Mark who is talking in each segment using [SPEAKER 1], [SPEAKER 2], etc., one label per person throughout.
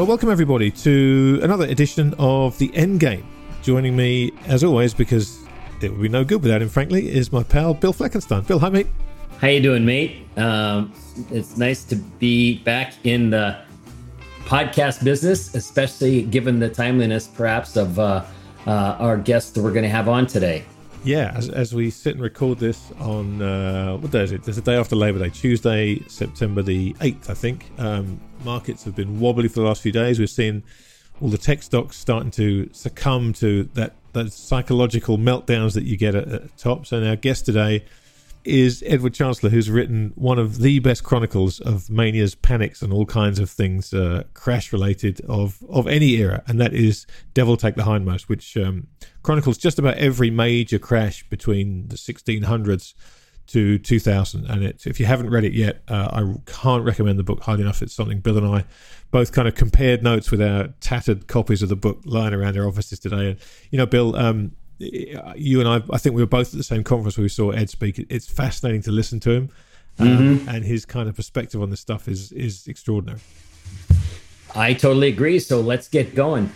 [SPEAKER 1] Well, welcome everybody to another edition of the Endgame. Joining me, as always, because it would be no good without him, frankly, is my pal Bill Fleckenstein. Bill, hi mate.
[SPEAKER 2] How you doing, mate? Um, it's nice to be back in the podcast business, especially given the timeliness, perhaps, of uh, uh, our guest that we're going to have on today.
[SPEAKER 1] Yeah, as, as we sit and record this on uh, what day is it? There's a day after Labor Day, Tuesday, September the eighth, I think. Um, markets have been wobbly for the last few days. We've seen all the tech stocks starting to succumb to that those psychological meltdowns that you get at, at the top. So our guest today is Edward Chancellor, who's written one of the best chronicles of manias, panics, and all kinds of things uh, crash related of of any era, and that is Devil Take the Hindmost, which um, chronicles just about every major crash between the 1600s to 2000. And it, if you haven't read it yet, uh, I can't recommend the book highly enough. It's something Bill and I both kind of compared notes with our tattered copies of the book lying around our offices today. And you know, Bill, um, you and I, I think we were both at the same conference where we saw Ed speak. It's fascinating to listen to him, um, mm-hmm. and his kind of perspective on this stuff is is extraordinary.
[SPEAKER 2] I totally agree. So let's get going.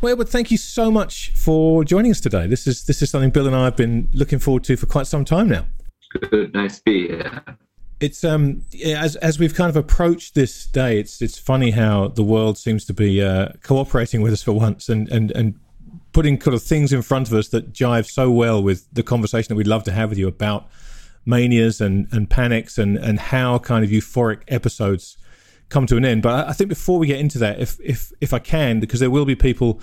[SPEAKER 1] Well, but thank you so much for joining us today. This is this is something Bill and I have been looking forward to for quite some time now.
[SPEAKER 3] Good, nice to be here.
[SPEAKER 1] It's um as as we've kind of approached this day, it's it's funny how the world seems to be uh, cooperating with us for once and and and putting kind of things in front of us that jive so well with the conversation that we'd love to have with you about manias and, and panics and, and how kind of euphoric episodes come to an end. But I think before we get into that, if if if I can, because there will be people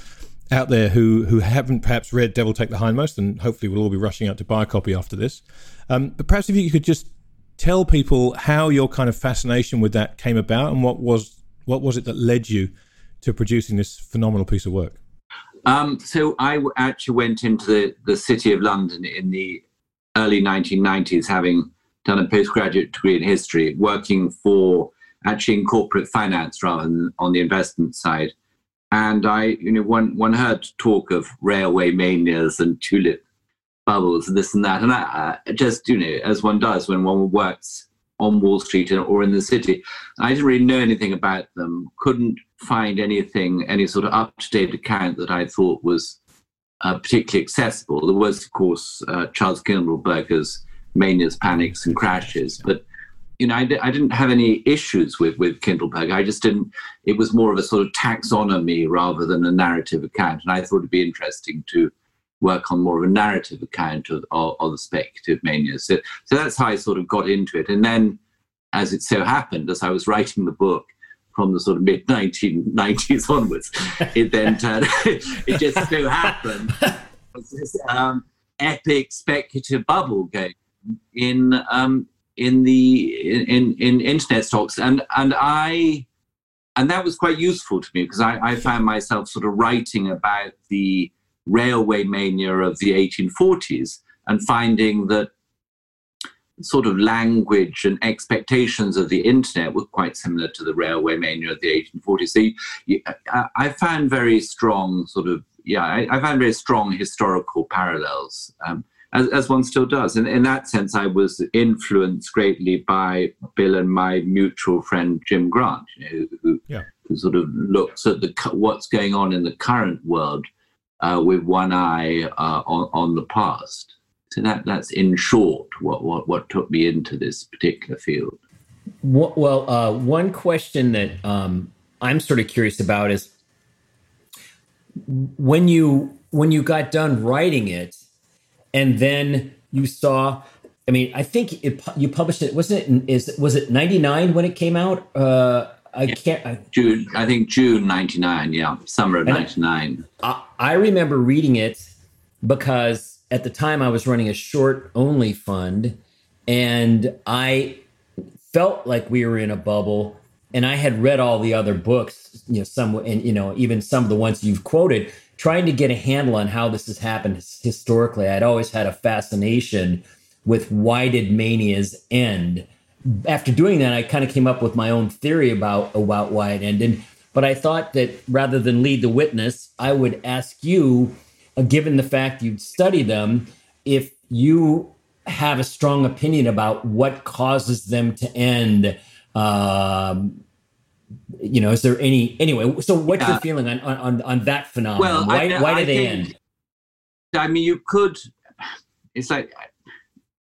[SPEAKER 1] out there who who haven't perhaps read Devil Take the Hindmost, and hopefully we'll all be rushing out to buy a copy after this. Um, but perhaps if you could just tell people how your kind of fascination with that came about, and what was what was it that led you to producing this phenomenal piece of work.
[SPEAKER 3] Um, so I actually went into the, the city of London in the early 1990s, having done a postgraduate degree in history, working for actually in corporate finance rather than on the investment side. And I, you know, one, one heard talk of railway manias and tulip bubbles and this and that. And I, I just, you know, as one does when one works on Wall Street or in the city. I didn't really know anything about them, couldn't find anything, any sort of up to date account that I thought was uh, particularly accessible. There was, of course, uh, Charles Kindleberger's Manias, Panics, and Crashes, but you know, I, I, didn't have any issues with with Kindleberger. I just didn't. It was more of a sort of taxonomy rather than a narrative account, and I thought it'd be interesting to work on more of a narrative account of, of, of the speculative mania. So, so that's how I sort of got into it. And then, as it so happened, as I was writing the book from the sort of mid 1990s onwards, it then turned, it just so happened, this um, epic speculative bubble game in um, in the in, in internet stocks, and and I and that was quite useful to me because I, I found myself sort of writing about the railway mania of the 1840s and finding that sort of language and expectations of the internet were quite similar to the railway mania of the 1840s. So you, I, found very strong sort of, yeah, I, I found very strong historical parallels, um, as, as, one still does. And in that sense, I was influenced greatly by Bill and my mutual friend Jim Grant, you know, who, yeah. who sort of looks at the what's going on in the current world uh, with one eye uh, on, on the past. So that, that's in short what, what, what took me into this particular field.
[SPEAKER 2] Well, uh, one question that um, I'm sort of curious about is when you when you got done writing it, and then you saw. I mean, I think it, you published it. Wasn't it? Is was it '99 when it came out? Uh, I yeah. can't. I,
[SPEAKER 3] June, I think June '99. Yeah, summer of '99.
[SPEAKER 2] I, I remember reading it because at the time I was running a short only fund, and I felt like we were in a bubble. And I had read all the other books, you know, some and you know even some of the ones you've quoted, trying to get a handle on how this has happened historically. I'd always had a fascination with why did manias end. After doing that, I kind of came up with my own theory about about why it ended. But I thought that rather than lead the witness, I would ask you, given the fact you'd study them, if you have a strong opinion about what causes them to end. Um, you know, is there any anyway? So, what's uh, your feeling on, on on that phenomenon? Well, why, I, why I do they think, end?
[SPEAKER 3] I mean, you could. It's like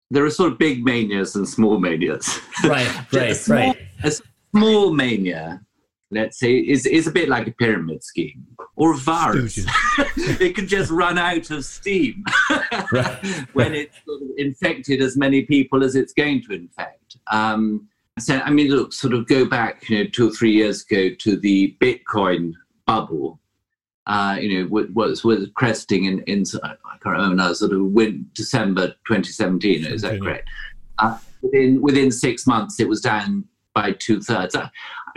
[SPEAKER 3] there are sort of big manias and small manias.
[SPEAKER 2] Right, right, small, right.
[SPEAKER 3] A small mania, let's say, is is a bit like a pyramid scheme or a virus. it can just run out of steam when it's sort of infected as many people as it's going to infect. Um, so, I mean, look, sort of go back, you know, two or three years ago to the Bitcoin bubble. Uh, you know, was was cresting in, in I can't remember now, sort of win, December 2017. Is that correct? Uh, within within six months, it was down by two thirds.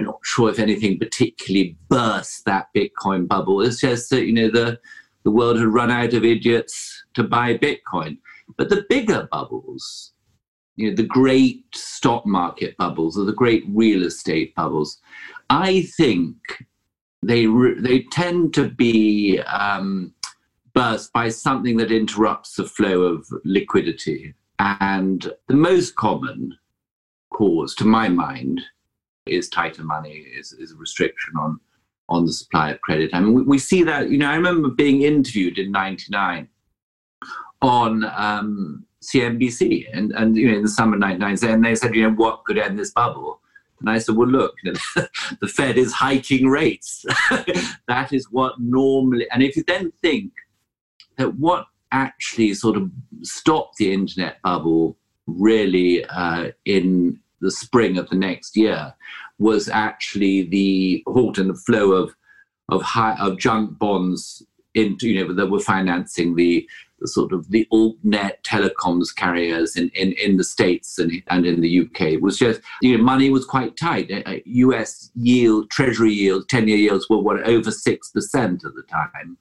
[SPEAKER 3] I'm not sure if anything particularly burst that Bitcoin bubble. It's just that you know the the world had run out of idiots to buy Bitcoin. But the bigger bubbles, you know, the great stock market bubbles or the great real estate bubbles, I think they re- they tend to be um, burst by something that interrupts the flow of liquidity. And the most common cause, to my mind, is tighter money, is, is a restriction on on the supply of credit. I mean, we, we see that, you know, I remember being interviewed in 99 on um, CNBC and, and, you know, in the summer of 99, and they said, you know, what could end this bubble? And I said, well, look, the Fed is hiking rates. that is what normally, and if you then think that what actually sort of stopped the internet bubble really uh, in the spring of the next year was actually the halt in the flow of of high of junk bonds into you know that were financing the, the sort of the altnet telecoms carriers in, in, in the states and, and in the UK. It was just you know money was quite tight. Uh, uh, U.S. yield, Treasury yield, ten year yields were what over six percent at the time,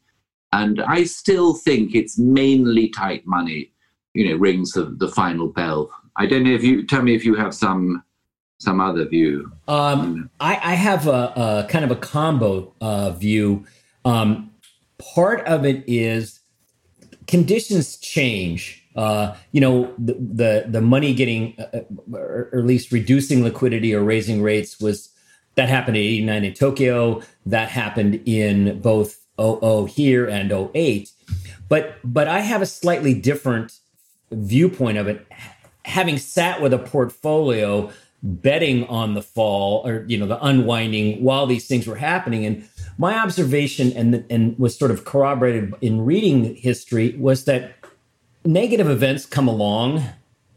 [SPEAKER 3] and I still think it's mainly tight money. You know, rings the, the final bell I don't know if you tell me if you have some some other view.
[SPEAKER 2] Um, I, I, have a, a, kind of a combo uh, view. Um, part of it is conditions change. Uh, you know, the, the, the money getting, uh, uh or at least reducing liquidity or raising rates was that happened in '89 in Tokyo. That happened in both 00 here and 08. But but I have a slightly different viewpoint of it having sat with a portfolio betting on the fall or you know the unwinding while these things were happening. And my observation and and was sort of corroborated in reading history was that negative events come along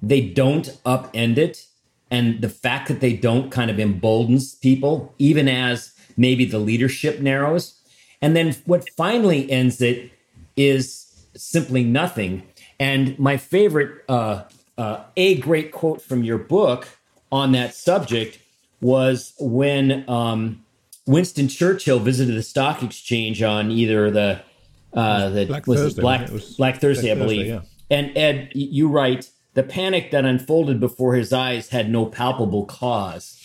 [SPEAKER 2] they don't upend it and the fact that they don't kind of emboldens people even as maybe the leadership narrows. And then what finally ends it is simply nothing. And my favorite uh, uh, a great quote from your book on that subject was when um, Winston Churchill visited the stock exchange on either the uh, the
[SPEAKER 1] Black was Thursday,
[SPEAKER 2] Black,
[SPEAKER 1] was
[SPEAKER 2] Black Thursday, Black I believe. Thursday, yeah. And Ed, you write the panic that unfolded before his eyes had no palpable cause.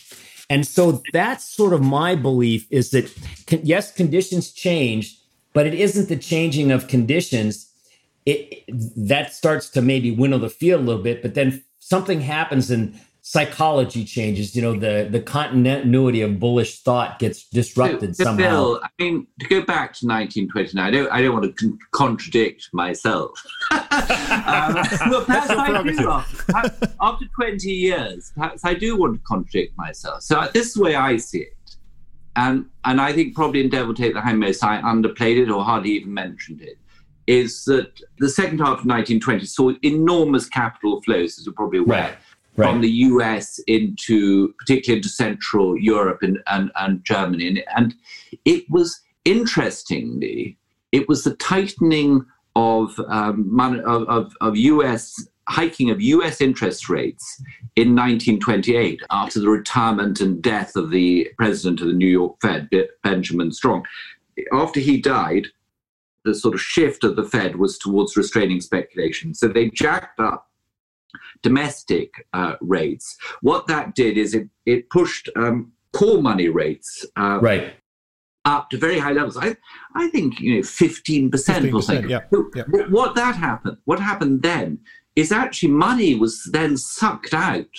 [SPEAKER 2] And so that's sort of my belief is that yes, conditions change, but it isn't the changing of conditions it that starts to maybe winnow the field a little bit, but then something happens and psychology changes. You know, the the continuity of bullish thought gets disrupted
[SPEAKER 3] so,
[SPEAKER 2] somehow.
[SPEAKER 3] Bill, I mean, to go back to 1929, I don't, I don't want to con- contradict myself. um, well, perhaps I do. After, after 20 years, perhaps I do want to contradict myself. So uh, this is the way I see it. And, and I think probably in Devil Take the Hindmost, I underplayed it or hardly even mentioned it is that the second half of 1920 saw enormous capital flows, as you're probably aware, right. Right. from the US into, particularly into Central Europe and, and, and Germany. And, and it was interestingly, it was the tightening of, um, of, of, of US hiking of US interest rates in 1928 after the retirement and death of the president of the New York Fed, Benjamin Strong. After he died, the sort of shift of the Fed was towards restraining speculation. So they jacked up domestic uh, rates. What that did is it, it pushed um, call money rates uh,
[SPEAKER 2] right
[SPEAKER 3] up to very high levels. I, I think you know, fifteen percent or something.
[SPEAKER 1] Yeah, yeah.
[SPEAKER 3] What that happened, what happened then, is actually money was then sucked out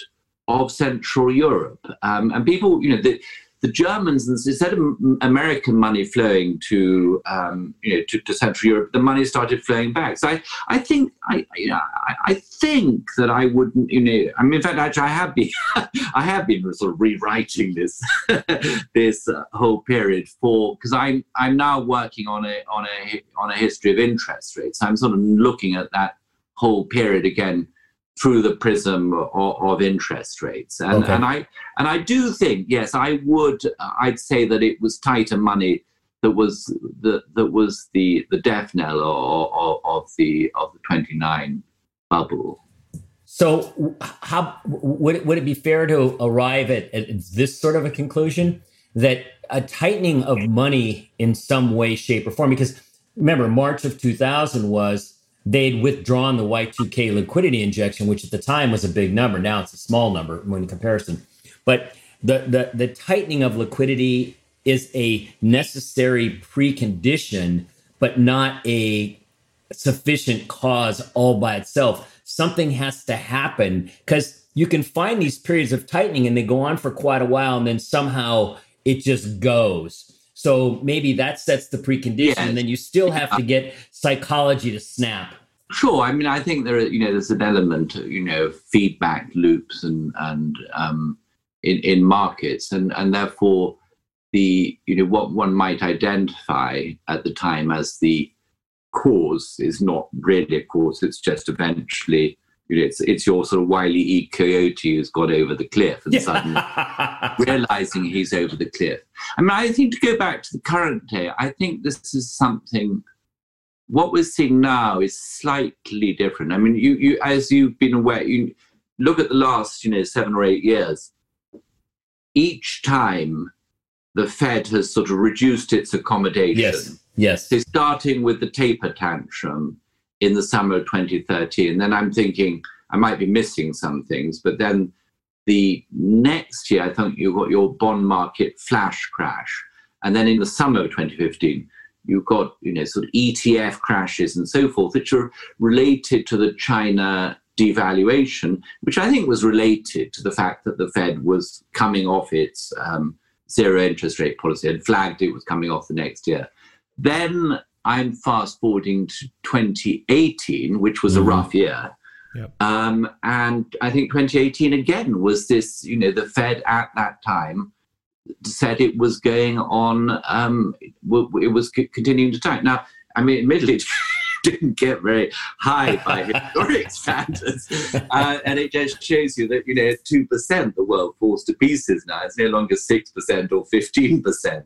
[SPEAKER 3] of Central Europe, um, and people, you know, the the Germans, instead of American money flowing to, um, you know, to, to, Central Europe, the money started flowing back. So I, I think, I, you know, I, I think that I wouldn't, you know, I mean, in fact, actually, I have been, I have been sort of rewriting this, this uh, whole period for because I'm, I'm now working on a, on a, on a history of interest rates. I'm sort of looking at that whole period again through the prism of, of interest rates. And, okay. and I and I do think, yes, I would. I'd say that it was tighter money that was the that was the the death knell of, of the of the 29 bubble.
[SPEAKER 2] So, how would it, would it be fair to arrive at, at this sort of a conclusion that a tightening of money in some way, shape, or form? Because remember, March of 2000 was they'd withdrawn the Y2K liquidity injection, which at the time was a big number. Now it's a small number when in comparison. But the, the, the tightening of liquidity is a necessary precondition, but not a sufficient cause all by itself. Something has to happen because you can find these periods of tightening and they go on for quite a while and then somehow it just goes. So maybe that sets the precondition, and then you still have to get psychology to snap.
[SPEAKER 3] Sure. I mean, I think there, are, you know, there's an element, you know, feedback loops and and um, in in markets, and and therefore the you know what one might identify at the time as the cause is not really a cause. It's just eventually you know, it's it's your sort of wily e coyote who's got over the cliff and suddenly realizing he's over the cliff. I mean, I think to go back to the current day, I think this is something. What we're seeing now is slightly different. I mean, you you as you've been aware, you look at the last you know seven or eight years. Each time, the Fed has sort of reduced its accommodation.
[SPEAKER 2] Yes. Yes.
[SPEAKER 3] So starting with the taper tantrum in the summer of 2013. And then I'm thinking I might be missing some things, but then the next year, I think you got your bond market flash crash. And then in the summer of 2015, you've got you know sort of ETF crashes and so forth, which are related to the China devaluation, which I think was related to the fact that the Fed was coming off its um, zero interest rate policy and flagged it was coming off the next year. Then I'm fast forwarding to 2018, which was mm-hmm. a rough year. Yep. Um, and I think 2018 again was this, you know, the Fed at that time said it was going on, um, it was continuing to tank. Now, I mean, admittedly, it didn't get very high by historic standards. Uh, and it just shows you that, you know, 2% the world falls to pieces now. It's no longer 6% or 15%.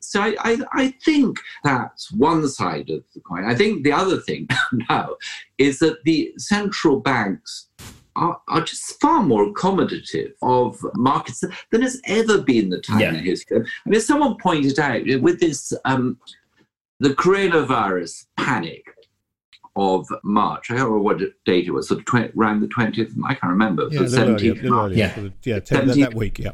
[SPEAKER 3] So I, I, I think that's one side of the coin. I think the other thing now is that the central banks are, are, just far more accommodative of markets than has ever been the time yeah. in history. I mean, someone pointed out with this um, the coronavirus panic of March. I don't know what date it was, sort of 20, around the 20th, I can't remember.
[SPEAKER 1] Yeah, 17th earlier, yeah. yeah, 17th, that, week, yeah.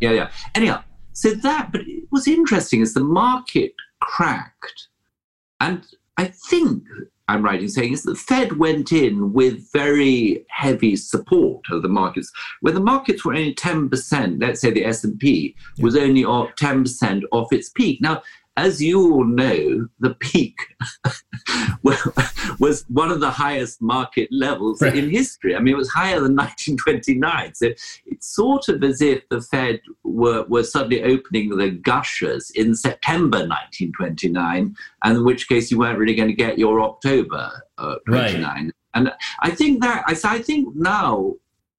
[SPEAKER 3] Yeah, yeah. Anyhow, so that, but what's interesting is the market cracked. And I think I'm right in saying is that the Fed went in with very heavy support of the markets. When the markets were only 10%, let's say the S&P yeah. was only 10% off its peak. Now, as you all know, the peak was one of the highest market levels right. in history. I mean, it was higher than 1929. So it's sort of as if the Fed were, were suddenly opening the gushers in September 1929, and in which case you weren't really going to get your October uh, 29. Right. And I think that, I think now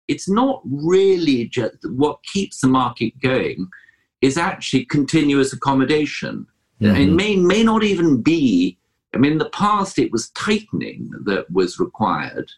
[SPEAKER 3] it's not really just what keeps the market going is actually continuous accommodation. Mm-hmm. It may may not even be. I mean, in the past it was tightening that was required,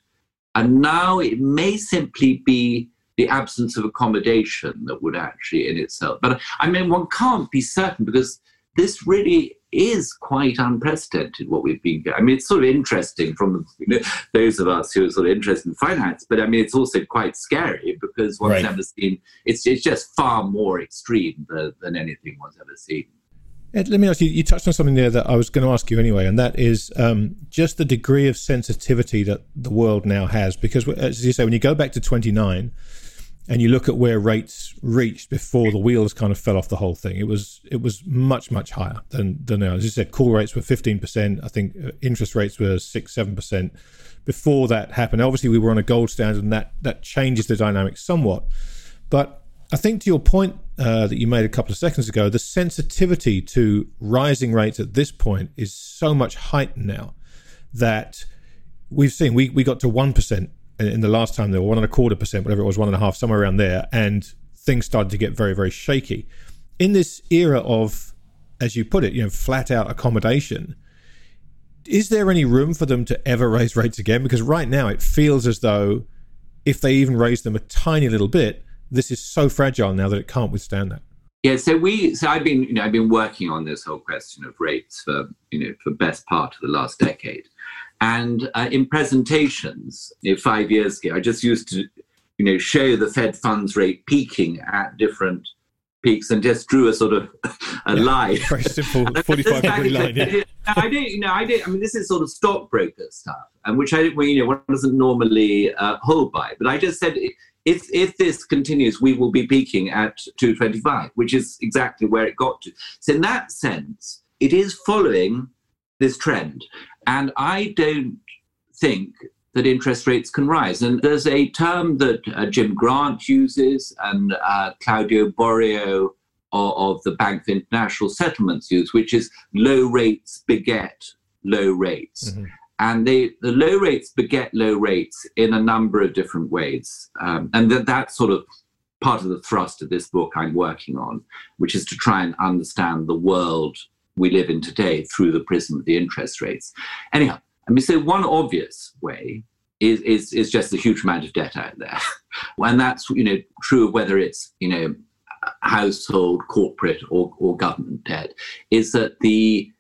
[SPEAKER 3] And now it may simply be the absence of accommodation that would actually in itself. But I mean, one can't be certain because this really is quite unprecedented what we've been. I mean, it's sort of interesting from you know, those of us who are sort of interested in finance, but I mean, it's also quite scary because one's right. never seen. It's it's just far more extreme than, than anything one's ever seen.
[SPEAKER 1] Ed, let me ask you. You touched on something there that I was going to ask you anyway, and that is um, just the degree of sensitivity that the world now has. Because, as you say, when you go back to twenty nine and you look at where rates reached before the wheels kind of fell off the whole thing, it was it was much much higher than than now. As you said, call rates were fifteen percent. I think uh, interest rates were six seven percent before that happened. Obviously, we were on a gold standard, and that that changes the dynamic somewhat. But I think to your point uh, that you made a couple of seconds ago, the sensitivity to rising rates at this point is so much heightened now that we've seen we we got to one percent in the last time they were one and a quarter percent, whatever it was, one and a half, somewhere around there, and things started to get very, very shaky. In this era of, as you put it, you know, flat out accommodation, is there any room for them to ever raise rates again? Because right now it feels as though if they even raise them a tiny little bit, this is so fragile now that it can't withstand that.
[SPEAKER 3] Yeah, so we, so I've been, you know, I've been working on this whole question of rates for, you know, for best part of the last decade, and uh, in presentations, you know, five years ago, I just used to, you know, show the Fed funds rate peaking at different peaks and just drew a sort of a yeah, line.
[SPEAKER 1] Very simple, 45 degree line. Yeah.
[SPEAKER 3] I did, you know, I did. I mean, this is sort of stockbroker stuff, and which I, well, you know, one doesn't normally uh, hold by. But I just said, if if this continues, we will be peaking at 225, which is exactly where it got to. So in that sense, it is following this trend. And I don't think that interest rates can rise. And there's a term that uh, Jim Grant uses and uh, Claudio Borio of, of, the Bank of International Settlements use, which is low rates beget low rates. Mm-hmm. And they, the low rates beget low rates in a number of different ways. Um, and that, that's sort of part of the thrust of this book I'm working on, which is to try and understand the world we live in today through the prism of the interest rates. Anyhow, I mean, so one obvious way is, is, is just the huge amount of debt out there. and that's, you know, true of whether it's, you know, household, corporate or, or government debt, is that the,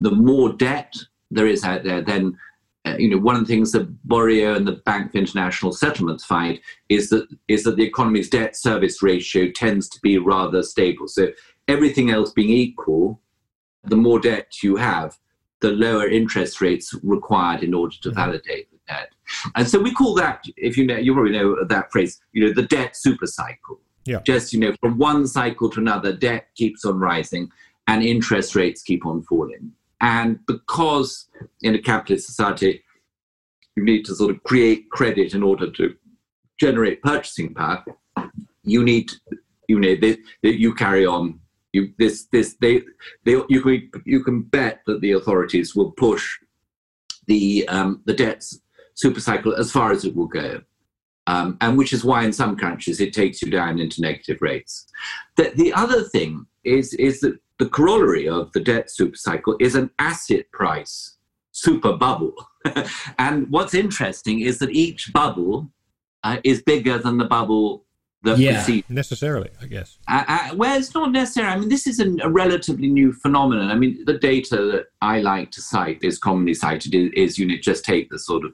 [SPEAKER 3] the more debt there is out there, then uh, you know, one of the things that Borio and the Bank for International Settlements find is that is that the economy's debt service ratio tends to be rather stable. So everything else being equal, the more debt you have, the lower interest rates required in order to mm-hmm. validate the debt. And so we call that, if you know, you probably know that phrase, you know, the debt super cycle.
[SPEAKER 1] Yeah.
[SPEAKER 3] Just, you know, from one cycle to another, debt keeps on rising and interest rates keep on falling. And because in a capitalist society, you need to sort of create credit in order to generate purchasing power, you need, you know, that you carry on you this this they they you can you can bet that the authorities will push the um, the debts supercycle as far as it will go. Um, and which is why in some countries it takes you down into negative rates. The, the other thing is, is that the corollary of the debt supercycle is an asset price super bubble. and what's interesting is that each bubble uh, is bigger than the bubble
[SPEAKER 1] that yeah. necessarily, I guess.
[SPEAKER 3] Uh, uh, well, it's not necessarily. I mean, this is an, a relatively new phenomenon. I mean, the data that I like to cite is commonly cited is, is you know just take the sort of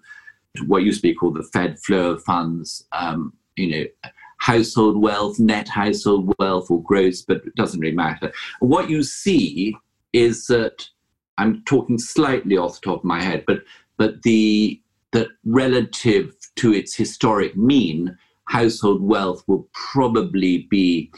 [SPEAKER 3] what used to be called the Fed flow of funds. Um, you know, household wealth, net household wealth, or gross, but it doesn't really matter. What you see is that I'm talking slightly off the top of my head, but but the that relative to its historic mean household wealth will probably be,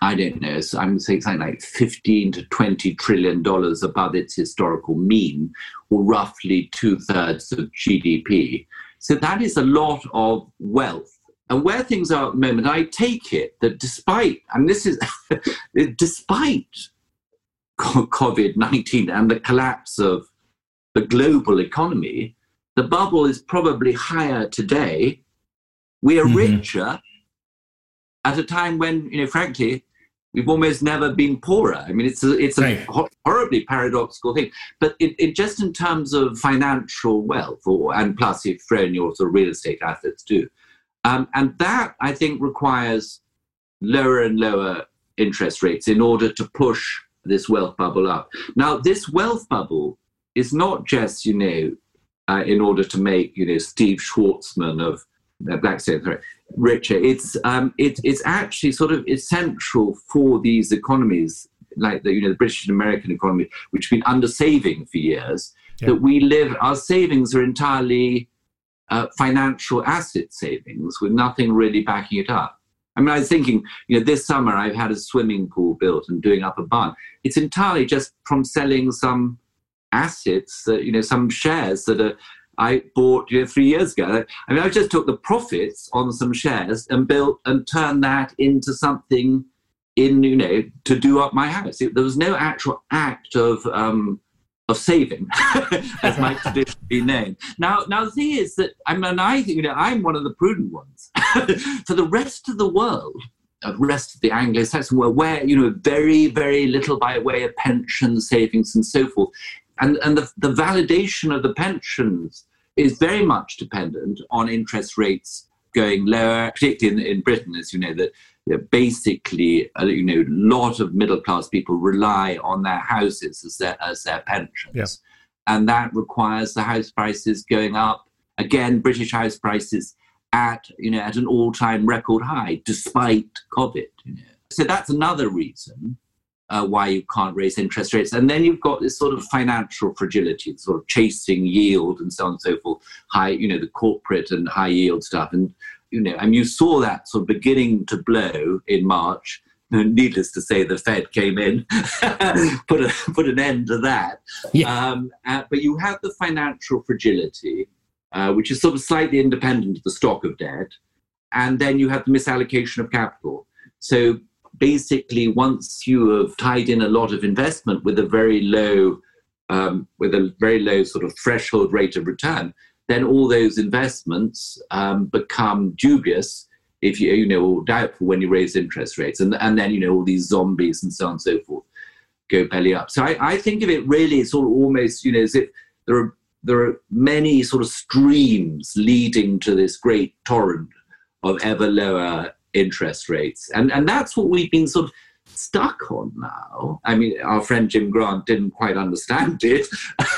[SPEAKER 3] I don't know, so I'm saying something like 15 to 20 trillion dollars above its historical mean, or roughly two thirds of GDP. So that is a lot of wealth. And where things are at the moment, I take it that despite, and this is despite COVID 19 and the collapse of the global economy, the bubble is probably higher today we are mm-hmm. richer at a time when, you know, frankly, we've almost never been poorer. I mean, it's a, it's a right. horribly paradoxical thing. But it, it, just in terms of financial wealth, or and plus if throw in your sort of real estate assets too, um, and that I think requires lower and lower interest rates in order to push this wealth bubble up. Now, this wealth bubble is not just you know uh, in order to make you know Steve Schwarzman of uh, Blackstone sorry, richer. It's um, it, it's actually sort of essential for these economies, like the you know the British and American economy, which have been under saving for years. Yeah. That we live, our savings are entirely uh, financial asset savings with nothing really backing it up. I mean, I was thinking, you know, this summer I've had a swimming pool built and doing up a barn. It's entirely just from selling some assets, that, you know, some shares that are I bought you know, three years ago. I mean, I just took the profits on some shares and built and turned that into something in, you know, to do up my house. It, there was no actual act of um, of saving, as might traditionally be named. Now, now the thing is that I mean, I think you know I'm one of the prudent ones. For the rest of the world, the rest of the Anglo-Saxon world, where you know very, very little by way of pension savings and so forth, and, and the, the validation of the pensions is very much dependent on interest rates going lower, particularly in, in Britain, as you know, that basically, uh, you know, a lot of middle class people rely on their houses as their, as their pensions. Yeah. And that requires the house prices going up. Again, British house prices at, you know, at an all time record high, despite COVID. You know. So that's another reason uh, why you can't raise interest rates. And then you've got this sort of financial fragility, sort of chasing yield and so on and so forth, high, you know, the corporate and high yield stuff. And, you know, and you saw that sort of beginning to blow in March. Needless to say, the Fed came in, put a, put an end to that. Yeah. Um, uh, but you have the financial fragility, uh, which is sort of slightly independent of the stock of debt, and then you have the misallocation of capital. So basically once you have tied in a lot of investment with a very low um, with a very low sort of threshold rate of return, then all those investments um, become dubious if you you know doubtful when you raise interest rates, and and then you know all these zombies and so on and so forth go belly up. So I, I think of it really sort of almost you know as if there are there are many sort of streams leading to this great torrent of ever lower interest rates. And, and that's what we've been sort of stuck on now. I mean, our friend Jim Grant didn't quite understand it.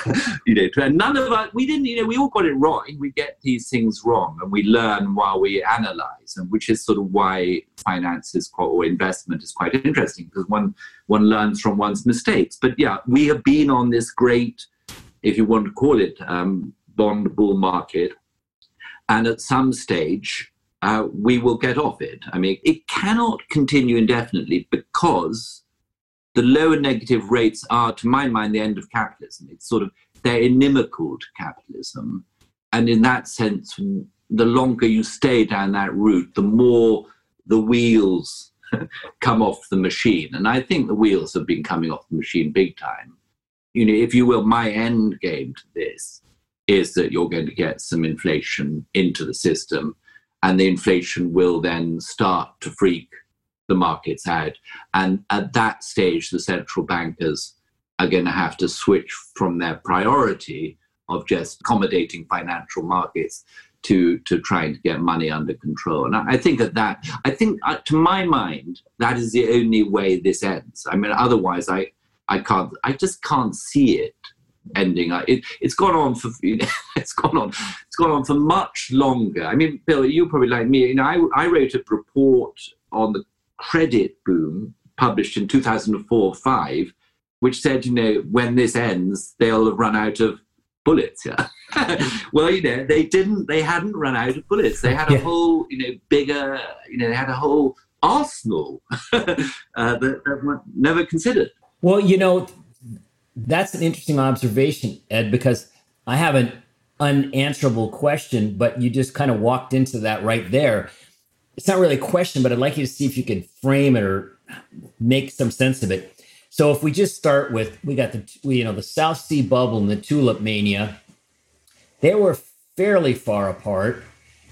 [SPEAKER 3] you know, and none of us, we didn't, you know, we all got it wrong. We get these things wrong and we learn while we analyze, and which is sort of why finance is quite, or investment is quite interesting because one, one learns from one's mistakes. But yeah, we have been on this great, if you want to call it, um, bond bull market. And at some stage, uh, we will get off it. I mean, it cannot continue indefinitely because the lower negative rates are, to my mind, the end of capitalism. It's sort of, they're inimical to capitalism. And in that sense, the longer you stay down that route, the more the wheels come off the machine. And I think the wheels have been coming off the machine big time. You know, if you will, my end game to this is that you're going to get some inflation into the system and the inflation will then start to freak the markets out. And at that stage, the central bankers are going to have to switch from their priority of just accommodating financial markets to to trying to get money under control. And I, think that that I think uh, to my mind that is the only way this ends. I mean, otherwise I I can't I just can't see it ending. It, it's gone on for it's gone on it's gone on for much longer. I mean, Bill, you probably like me. You know, I, I wrote a report on the credit boom published in 2004 5, which said, you know, when this ends, they'll have run out of bullets. Yeah. well, you know, they didn't. They hadn't run out of bullets. They had a yeah. whole, you know, bigger. You know, they had a whole arsenal uh, that, that were never considered.
[SPEAKER 2] Well, you know, that's an interesting observation, Ed, because I have an unanswerable question, but you just kind of walked into that right there. It's not really a question, but I'd like you to see if you can frame it or make some sense of it. So if we just start with we got the you know the South Sea bubble and the tulip mania, they were fairly far apart,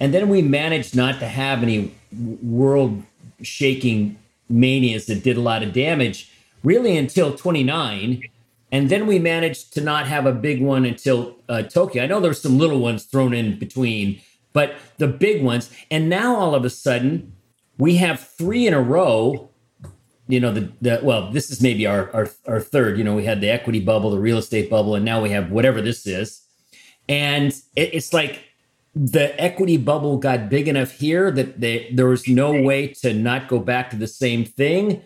[SPEAKER 2] and then we managed not to have any world shaking manias that did a lot of damage really until 29 and then we managed to not have a big one until uh, Tokyo. I know there's some little ones thrown in between, but the big ones. And now all of a sudden, we have three in a row. You know, the, the well, this is maybe our, our our third. You know, we had the equity bubble, the real estate bubble, and now we have whatever this is. And it, it's like the equity bubble got big enough here that they, there was no way to not go back to the same thing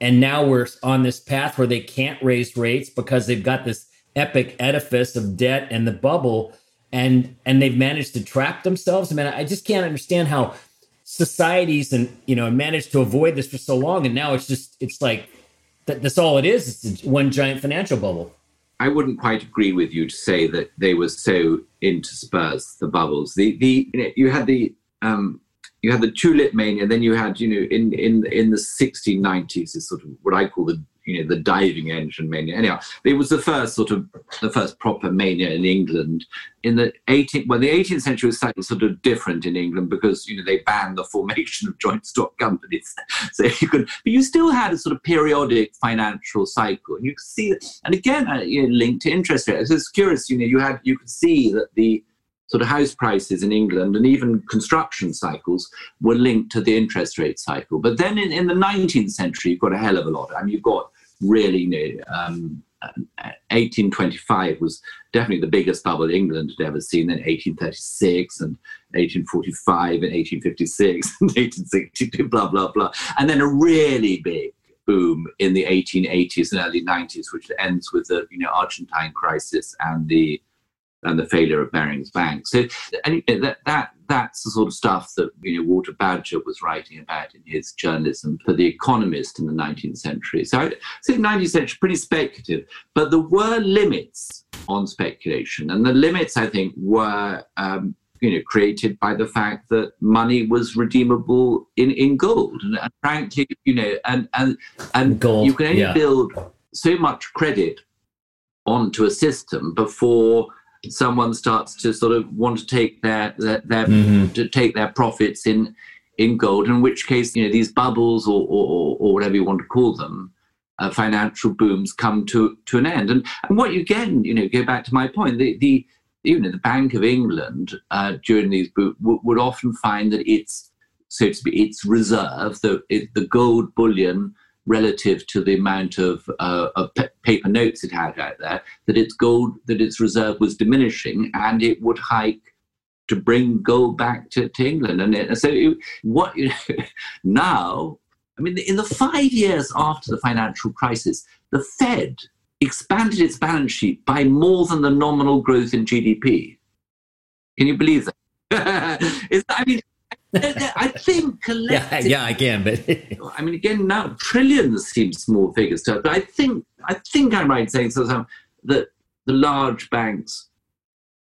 [SPEAKER 2] and now we're on this path where they can't raise rates because they've got this epic edifice of debt and the bubble and and they've managed to trap themselves. I mean, I just can't understand how societies and you know managed to avoid this for so long and now it's just it's like that that's all it is it's one giant financial bubble
[SPEAKER 3] i wouldn't quite agree with you to say that they were so interspersed the bubbles the the you, know, you had the um you had the tulip mania, then you had, you know, in in in the 1690s is sort of what I call the you know the diving engine mania. Anyhow, it was the first sort of the first proper mania in England. In the 18th, well, the 18th century was slightly sort of different in England because you know they banned the formation of joint stock companies. So you could, but you still had a sort of periodic financial cycle, and you could see, and again, uh, you know, linked to interest rates. It's curious, you know, you had you could see that the sort of house prices in England and even construction cycles were linked to the interest rate cycle. But then in, in the 19th century, you've got a hell of a lot. I mean, you've got really, um, 1825 was definitely the biggest bubble England had ever seen. Then 1836 and 1845 and 1856 and 1862, blah blah blah, and then a really big boom in the 1880s and early 90s, which ends with the you know Argentine crisis and the and the failure of Barings Bank. So and that that that's the sort of stuff that you know Walter Bagehot was writing about in his journalism for The Economist in the 19th century. So I think 19th century pretty speculative, but there were limits on speculation, and the limits I think were. Um, you know, created by the fact that money was redeemable in, in gold, and, and frankly, you know, and and and gold, you can only yeah. build so much credit onto a system before someone starts to sort of want to take their their, their mm-hmm. to take their profits in in gold. In which case, you know, these bubbles or or, or whatever you want to call them, uh, financial booms come to to an end. And and what you get, you know, go back to my point, the the you know the Bank of England uh, during these booms w- would often find that its so to speak its reserve, the it, the gold bullion relative to the amount of, uh, of p- paper notes it had out there, that its gold, that its reserve was diminishing, and it would hike to bring gold back to, to England. And it, so, it, what now, I mean, in the five years after the financial crisis, the Fed expanded its balance sheet by more than the nominal growth in GDP. Can you believe that? I mean, I think
[SPEAKER 2] yeah, yeah, I can, but
[SPEAKER 3] I mean, again, now trillions seem small figures to us, but I think I think I'm right in saying so that the large banks,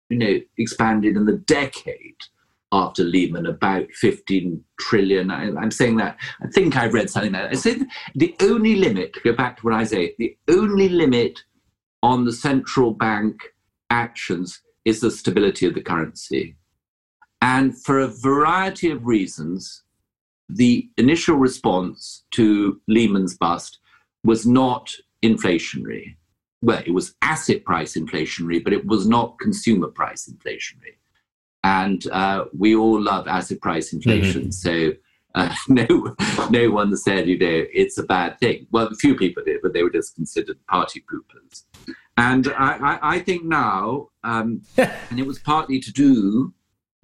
[SPEAKER 3] you know, expanded in the decade after Lehman about 15 trillion. I, am saying that I think I've read something like that. I say the only limit, go back to what I say, the only limit on the central bank actions is the stability of the currency. And for a variety of reasons, the initial response to Lehman's bust was not inflationary. Well, it was asset price inflationary, but it was not consumer price inflationary. And uh, we all love asset price inflation. Mm-hmm. So uh, no, no one said, you know, it's a bad thing. Well, a few people did, but they were just considered party poopers. And I, I, I think now, um, and it was partly to do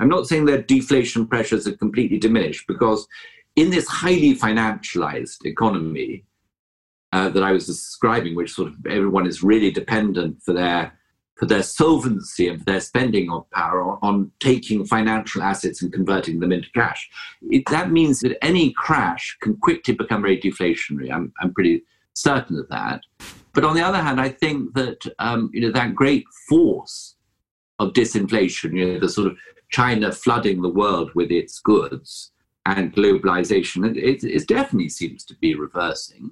[SPEAKER 3] I'm not saying that deflation pressures are completely diminished because in this highly financialized economy uh, that I was describing, which sort of everyone is really dependent for their for their solvency and for their spending of power on, on taking financial assets and converting them into cash. It, that means that any crash can quickly become very deflationary. I'm, I'm pretty certain of that. But on the other hand, I think that um, you know that great force of disinflation, you know, the sort of China flooding the world with its goods and globalization, it, it definitely seems to be reversing.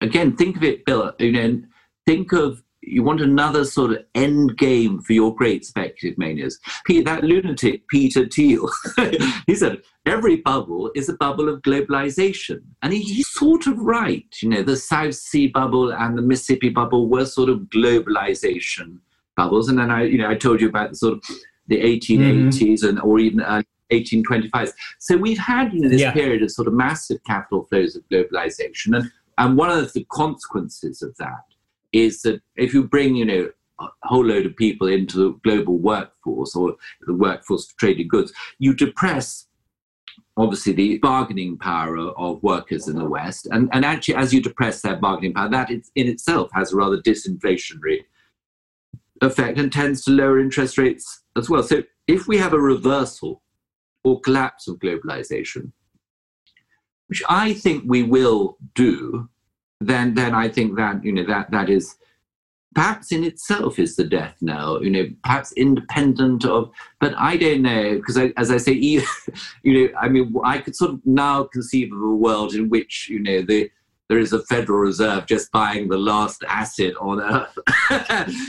[SPEAKER 3] Again, think of it, Bill. You know, think of you want another sort of end game for your great speculative manias. That lunatic Peter Thiel, he said every bubble is a bubble of globalization, and he, he's sort of right. You know, the South Sea bubble and the Mississippi bubble were sort of globalization bubbles, and then I, you know, I told you about the sort of the 1880s mm-hmm. and or even uh, 1825s. So we've had you know this yeah. period of sort of massive capital flows of globalization, and and one of the consequences of that is that if you bring, you know, a whole load of people into the global workforce or the workforce for traded goods, you depress obviously the bargaining power of workers in the West. And, and actually, as you depress their bargaining power, that in itself has a rather disinflationary effect and tends to lower interest rates as well. So if we have a reversal or collapse of globalization, which I think we will do, then then I think that you know that that is perhaps in itself is the death knell. You know, perhaps independent of, but I don't know because as I say, you know, I mean, I could sort of now conceive of a world in which you know the there is a Federal Reserve just buying the last asset on earth,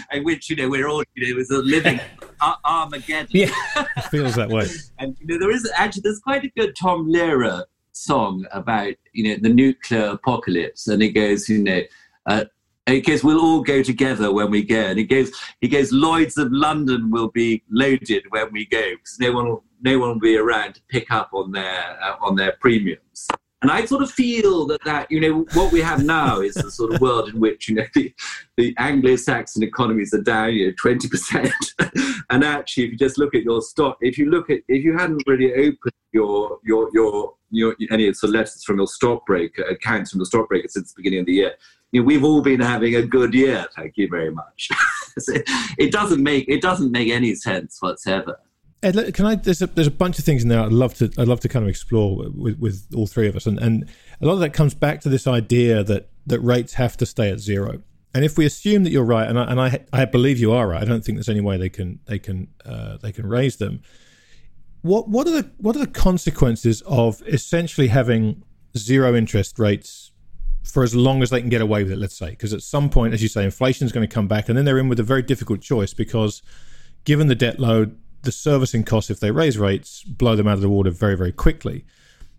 [SPEAKER 3] in which you know we're all you know it's a living Armageddon.
[SPEAKER 1] Yeah, feels that way.
[SPEAKER 3] And you know there is actually there's quite a good Tom Lehrer song about you know the nuclear apocalypse, and it goes, you know, uh, it goes, we'll all go together when we go, and it goes, he goes, Lloyd's of London will be loaded when we go because no one will, no one will be around to pick up on their uh, on their premiums. And I sort of feel that that you know what we have now is the sort of world in which you know the, the Anglo-Saxon economies are down you know twenty percent, and actually if you just look at your stock, if you look at if you hadn't really opened your your your your any of the letters from your stockbroker accounts from the stockbroker since the beginning of the year, you know, we've all been having a good year. Thank you very much. it doesn't make it doesn't make any sense whatsoever.
[SPEAKER 1] Ed, can I? There's a there's a bunch of things in there. I'd love to I'd love to kind of explore with, with all three of us, and and a lot of that comes back to this idea that that rates have to stay at zero. And if we assume that you're right, and I and I, I believe you are right, I don't think there's any way they can they can uh, they can raise them. What what are the what are the consequences of essentially having zero interest rates for as long as they can get away with it? Let's say, because at some point, as you say, inflation is going to come back, and then they're in with a very difficult choice because, given the debt load, the servicing costs, if they raise rates, blow them out of the water very, very quickly.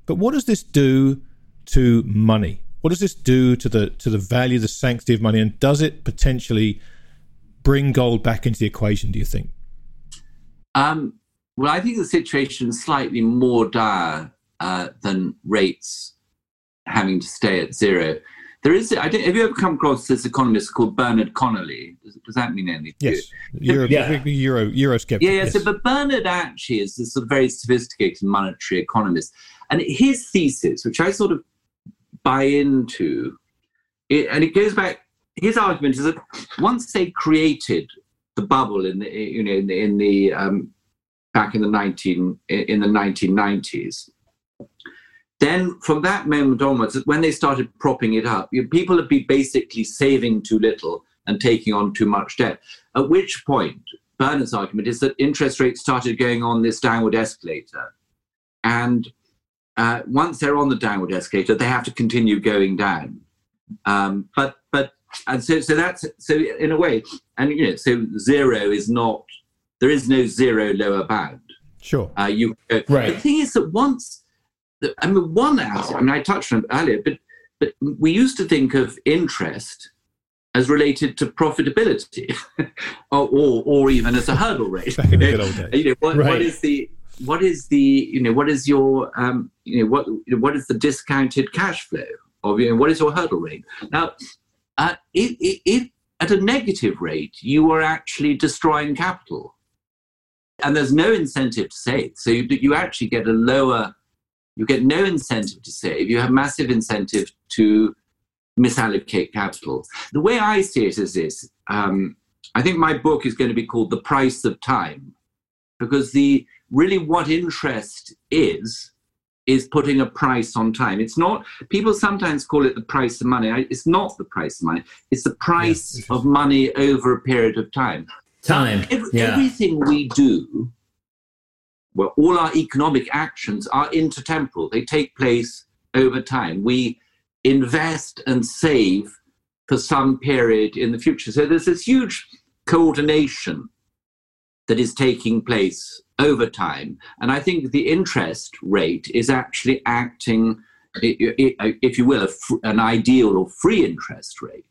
[SPEAKER 1] But what does this do to money? What does this do to the to the value, the sanctity of money, and does it potentially bring gold back into the equation? Do you think?
[SPEAKER 3] Um, well, I think the situation is slightly more dire uh, than rates having to stay at zero. There is. I don't, have you ever come across this economist called Bernard Connolly? Does, does that mean anything?
[SPEAKER 1] Yes, Euro, yeah. Euro, Euro skeptic.
[SPEAKER 3] Yeah, yeah.
[SPEAKER 1] Yes.
[SPEAKER 3] So, but Bernard actually is this sort of very sophisticated monetary economist, and his thesis, which I sort of buy into, it, and it goes back. His argument is that once they created the bubble in the you know in the, in the um, back in the nineteen in the nineteen nineties then from that moment onwards, when they started propping it up, people would be basically saving too little and taking on too much debt. At which point, Bernard's argument is that interest rates started going on this downward escalator. And uh, once they're on the downward escalator, they have to continue going down. Um, but but and so so that's so in a way, and you know, so zero is not there is no zero lower bound.
[SPEAKER 1] Sure.
[SPEAKER 3] Uh, you uh, right. The thing is that once I mean, one aspect, I mean, I touched on it earlier, but, but we used to think of interest as related to profitability or, or, or, even as a hurdle rate. you know, you know what, right. what is the what is the you know what is your um, you know what what is the discounted cash flow of you know what is your hurdle rate now uh, at a negative rate you are actually destroying capital and there's no incentive to save so you, you actually get a lower you get no incentive to save. You have massive incentive to misallocate capital. The way I see it is this um, I think my book is going to be called The Price of Time, because the really what interest is is putting a price on time. It's not, people sometimes call it the price of money. It's not the price of money, it's the price yeah, of money over a period of time.
[SPEAKER 2] Time.
[SPEAKER 3] Every, yeah. Everything we do where all our economic actions are intertemporal, they take place over time. We invest and save for some period in the future. So there's this huge coordination that is taking place over time. And I think the interest rate is actually acting, if you will, an ideal or free interest rate,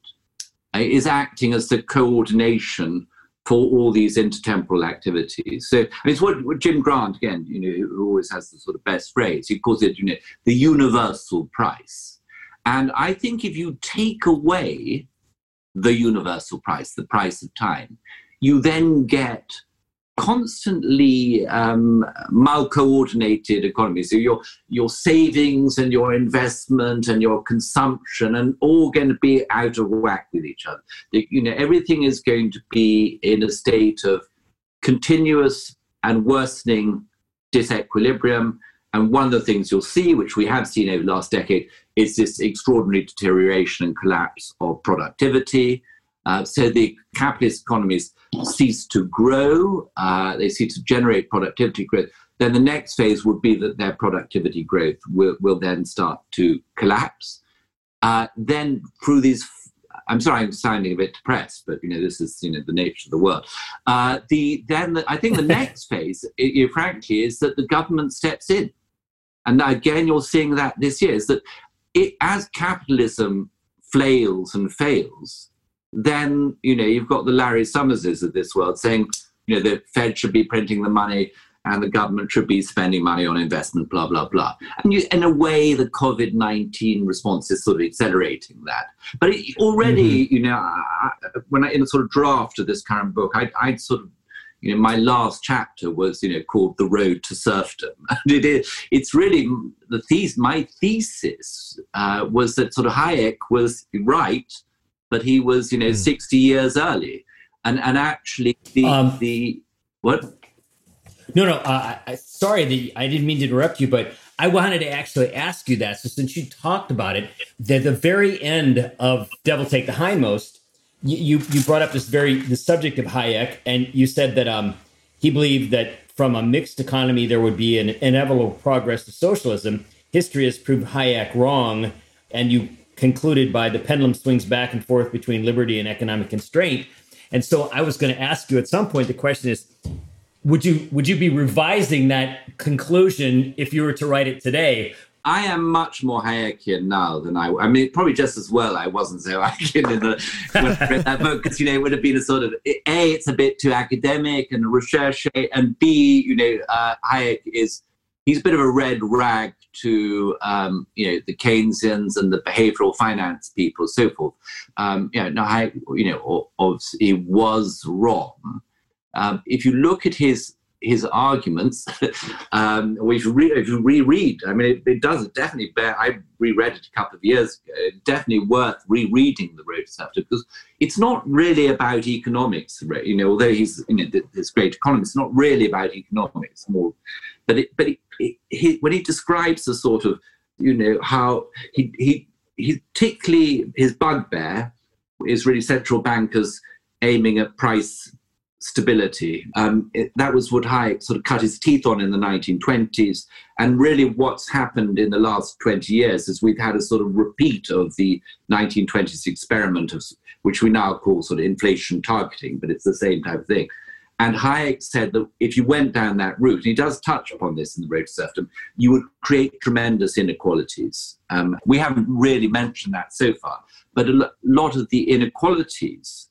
[SPEAKER 3] uh, is acting as the coordination for all these intertemporal activities. So I mean, it's what, what, Jim Grant, again, you know, who always has the sort of best phrase, he calls it, you know, the universal price. And I think if you take away the universal price, the price of time, you then get constantly um, mal-coordinated economy. So your your savings and your investment and your consumption and all going to be out of whack with each other. You know, everything is going to be in a state of continuous and worsening disequilibrium. And one of the things you'll see, which we have seen over the last decade, is this extraordinary deterioration and collapse of productivity. Uh, so the capitalist economies cease to grow, uh, they cease to generate productivity growth, then the next phase would be that their productivity growth will, will then start to collapse. Uh, then through these, I'm sorry, I'm sounding a bit depressed, but you know this is you know the nature of the world. Uh, the then the, I think the next phase, it, it, frankly, is that the government steps in, and again you're seeing that this year is that it, as capitalism flails and fails, then you know you've got the Larry Summerses of this world saying, you know, the Fed should be printing the money and the government should be spending money on investment, blah blah blah. And you, in a way, the COVID nineteen response is sort of accelerating that. But it, already, mm-hmm. you know, I, when I in a sort of draft of this current book, I, I'd sort of you know, my last chapter was, you know, called "The Road to Serfdom." And it is, it's really the thesis. My thesis uh, was that sort of Hayek was right but he was, you know, mm. 60 years early. And, and actually, the, um, the what?
[SPEAKER 2] No, no. Uh, I, sorry, the, I didn't mean to interrupt you, but I wanted to actually ask you that. So, since you talked about it, at the very end of "Devil Take the Hindmost," you you brought up this very the subject of Hayek, and you said that um, he believed that from a mixed economy there would be an inevitable progress to socialism. History has proved Hayek wrong, and you concluded by the pendulum swings back and forth between liberty and economic constraint. And so I was going to ask you at some point the question is would you would you be revising that conclusion if you were to write it today?
[SPEAKER 3] I am much more Hayekian now than I. I mean, probably just as well. I wasn't so Hayekian in the when that book because you know it would have been a sort of a. It's a bit too academic and research, and b. You know, uh, Hayek is he's a bit of a red rag to um, you know the Keynesians and the behavioral finance people, so forth. Um, you know, now I, you know, obviously he was wrong. Um, if you look at his his arguments, um, you, re- if you reread, I mean, it, it, does definitely bear. I reread it a couple of years ago. Definitely worth rereading the Road Serfdom because it's not really about economics. You know, although he's you know this great economist, it's not really about economics. More, but it, but it, he, when he describes the sort of you know how he he he particularly his bugbear is really central bankers aiming at price stability. Um, it, that was what Hayek sort of cut his teeth on in the 1920s. And really, what's happened in the last 20 years is we've had a sort of repeat of the 1920s experiment, of, which we now call sort of inflation targeting, but it's the same type of thing. And Hayek said that if you went down that route, and he does touch upon this in the Road to Serfdom, you would create tremendous inequalities. Um, we haven't really mentioned that so far, but a lot of the inequalities,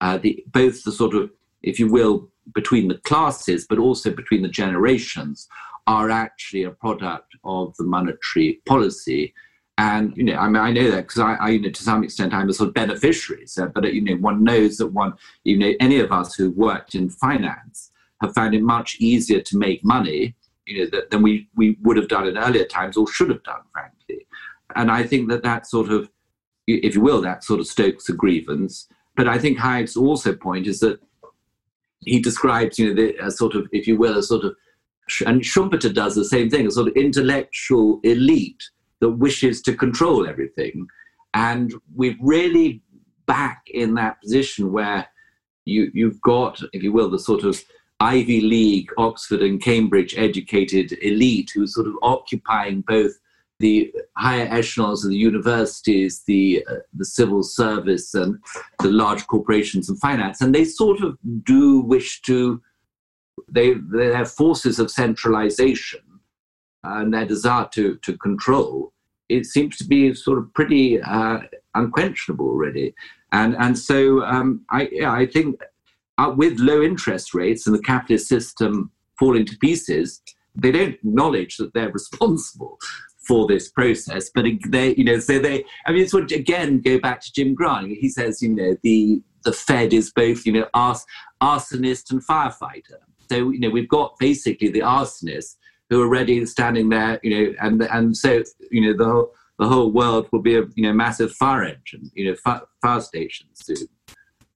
[SPEAKER 3] uh, the, both the sort of if you will, between the classes, but also between the generations, are actually a product of the monetary policy. And you know, I mean, I know that because I, I, you know, to some extent, I'm a sort of beneficiary. So, but you know, one knows that one, you know, any of us who worked in finance have found it much easier to make money, you know, that, than we we would have done in earlier times or should have done, frankly. And I think that that sort of, if you will, that sort of stokes a grievance. But I think Hayek's also point is that he describes, you know, the, a sort of, if you will, a sort of, and Schumpeter does the same thing, a sort of intellectual elite that wishes to control everything. And we're really back in that position where you, you've got, if you will, the sort of Ivy League, Oxford and Cambridge educated elite who's sort of occupying both the higher echelons of the universities, the uh, the civil service, and the large corporations and finance, and they sort of do wish to. They they have forces of centralization and their desire to to control. It seems to be sort of pretty uh, unquenchable already, and and so um, I yeah, I think uh, with low interest rates and the capitalist system falling to pieces, they don't acknowledge that they're responsible for this process. But they, you know, so they, I mean, it's what again go back to Jim Grant. He says, you know, the the Fed is both, you know, ars- arsonist and firefighter. So you know, we've got basically the arsonists who are ready standing there, you know, and and so you know the whole the whole world will be a you know massive fire engine, you know, fire, fire station soon,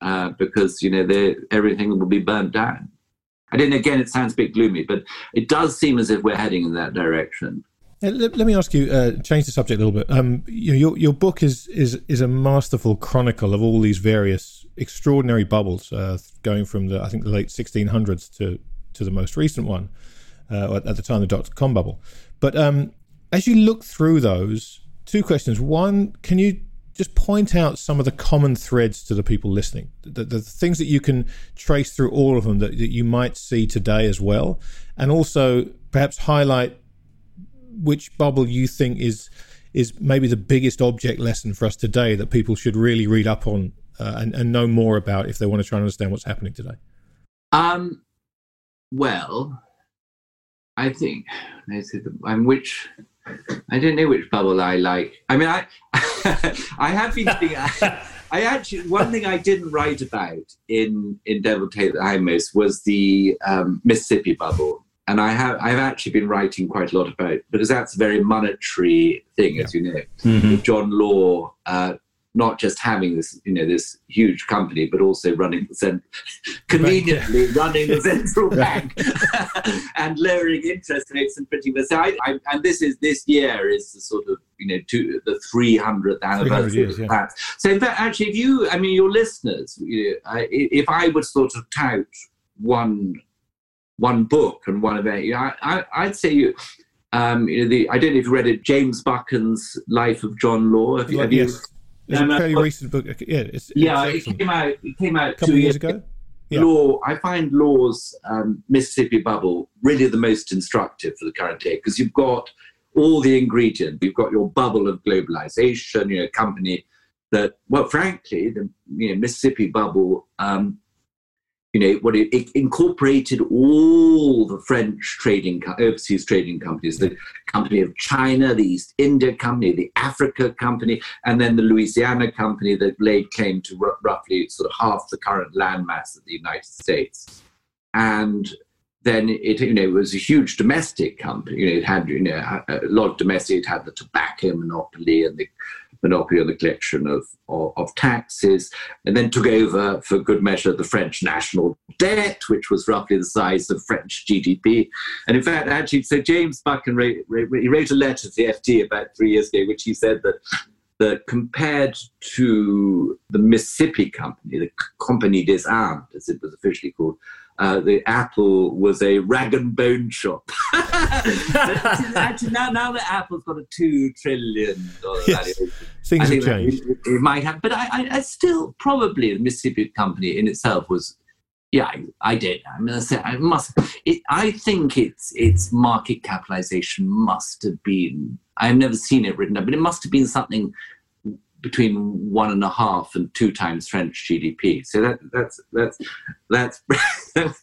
[SPEAKER 3] uh, because you know everything will be burnt down. I don't. Again, it sounds a bit gloomy, but it does seem as if we're heading in that direction.
[SPEAKER 1] Let, let, me ask you, uh, change the subject a little bit. Um, you know, your your book is is is a masterful chronicle of all these various extraordinary bubbles, uh, going from the I think the late 1600s to to the most recent one, uh, at the time the dot com bubble. But um, as you look through those, two questions. One, can you just point out some of the common threads to the people listening, the, the things that you can trace through all of them that, that you might see today as well, and also perhaps highlight which bubble you think is is maybe the biggest object lesson for us today that people should really read up on uh, and, and know more about if they want to try and understand what's happening today.
[SPEAKER 3] Um, well, I think I'm which I don't know which bubble I like. I mean, I I have been thinking. I actually one thing I didn't write about in in Devil Take the Hindmost was the um, Mississippi bubble, and I have I've actually been writing quite a lot about because that's a very monetary thing, yeah. as you know. Mm-hmm. John Law uh, not just having this, you know, this huge company, but also running the cent- conveniently running the central bank and lowering interest rates and printing this. So I, I, and this is this year is the sort of you know two, the 300th anniversary years, of that. Yeah. So in fact, actually, if you, I mean, your listeners, you know, if I would sort of tout one one book and one event, you know, I, I, would say you. Um, you know, the, I don't know if you read it, James Buchan's Life of John Law. Have, have
[SPEAKER 1] yes. It's a fairly recent book. Yeah, it's,
[SPEAKER 3] yeah, it came out. It came out
[SPEAKER 1] a couple
[SPEAKER 3] two
[SPEAKER 1] years ago.
[SPEAKER 3] Yeah. Law, I find Law's um, Mississippi Bubble really the most instructive for the current day because you've got all the ingredients. You've got your bubble of globalization, you know, company that, well, frankly, the you know, Mississippi Bubble um, you know, what it, it, incorporated all the French trading, overseas trading companies, the company of China, the East India Company, the Africa Company, and then the Louisiana Company that laid claim to r- roughly sort of half the current landmass of the United States. And then it, you know, was a huge domestic company. You know, it had, you know, a lot of domestic. It had the tobacco monopoly and the monopoly on the collection of, of, of, taxes, and then took over for good measure the French national debt, which was roughly the size of French GDP. And in fact, actually, so James Buchan he wrote a letter to the FT about three years ago, which he said that that compared to the Mississippi Company, the Compagnie des Indes, as it was officially called, uh, the Apple was a rag and bone shop. actually, now, now that Apple's got a two trillion dollar yes. valuation,
[SPEAKER 1] things have changed.
[SPEAKER 3] It, it, might have, but I, I, I, still probably the Mississippi company in itself was. Yeah, I, I did. I mean, I, say, I must. It, I think its its market capitalization must have been. I've never seen it written up, but it must have been something between one and a half and two times French GDP. So that, that's that's that's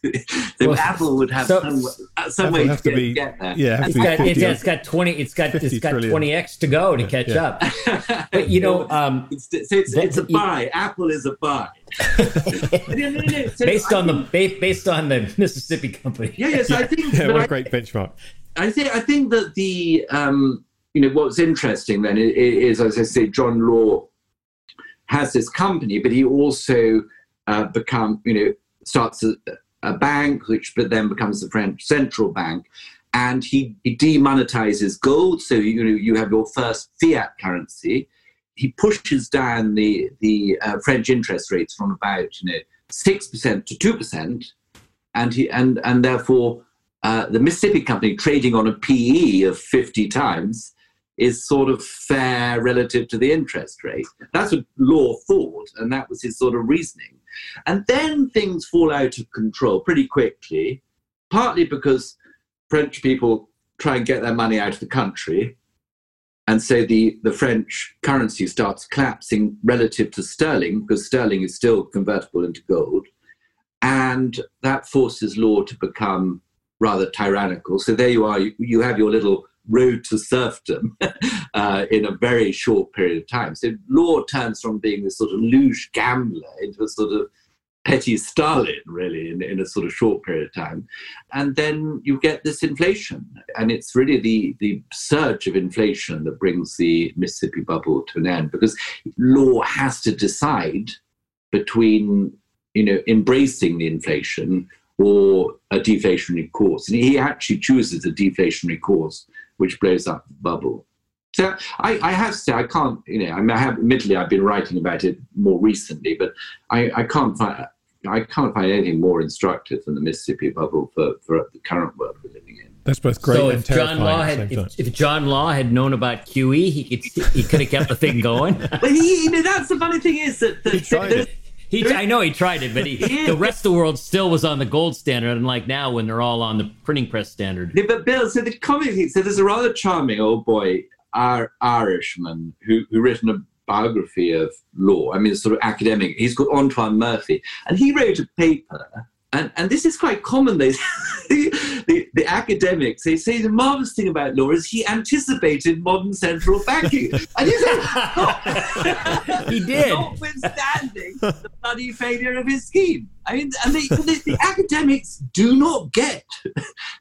[SPEAKER 3] so well, Apple would have so, some, uh, some way to, get, be, get, there.
[SPEAKER 1] Yeah,
[SPEAKER 2] it's got, it's, it's got twenty. It's got it's got twenty x to go to catch yeah. up. But you know, um,
[SPEAKER 3] it's, it's, it's a buy. You, Apple is a buy.
[SPEAKER 2] based on the based on the Mississippi company.
[SPEAKER 3] Yeah, yes, I think.
[SPEAKER 1] Yeah, what a great benchmark.
[SPEAKER 3] I think I think that the um, you know, what's interesting then is, as I say, John Law has this company, but he also uh, become, you know, starts a, a, bank, which but then becomes the French central bank, and he, he demonetizes gold. So you know, you have your first fiat currency. He pushes down the the uh, French interest rates from about you know six percent to two percent, and he and and therefore uh, the Mississippi Company trading on a PE of fifty times is sort of fair relative to the interest rate. That's what Law thought, and that was his sort of reasoning. And then things fall out of control pretty quickly, partly because French people try and get their money out of the country. And so the, the French currency starts collapsing relative to sterling because sterling is still convertible into gold. And that forces law to become rather tyrannical. So there you are, you, you have your little road to serfdom uh, in a very short period of time. So law turns from being this sort of luge gambler into a sort of petty Stalin, really, in, in a sort of short period of time. And then you get this inflation. And it's really the, the surge of inflation that brings the Mississippi bubble to an end because law has to decide between you know embracing the inflation or a deflationary course. And he actually chooses a deflationary course, which blows up the bubble. So I, I have to say I can't, you know, I, mean, I have admittedly I've been writing about it more recently, but I, I can't find I can't find anything more instructive than the Mississippi bubble for, for the current world we're living in.
[SPEAKER 1] That's both great so
[SPEAKER 2] and
[SPEAKER 1] if John
[SPEAKER 2] Law had, if, if, John Law had known about QE, he could he could have kept the thing going.
[SPEAKER 3] but he, you know, that's the funny thing is that, that
[SPEAKER 1] he tried it.
[SPEAKER 2] He, I know he tried it, but he, the rest of the world still was on the gold standard, unlike now when they're all on the printing press standard.
[SPEAKER 3] Yeah, but Bill, so the comic, so there's a rather charming old boy, our Irishman, who who written a biography of law. I mean, sort of academic. He's called Antoin Murphy, and he wrote a paper and, and this is quite common. They, the, the academics they say the marvelous thing about law is he anticipated modern central banking, and he said, oh.
[SPEAKER 2] he did,
[SPEAKER 3] notwithstanding the bloody failure of his scheme. I mean, and they, the, the academics do not get.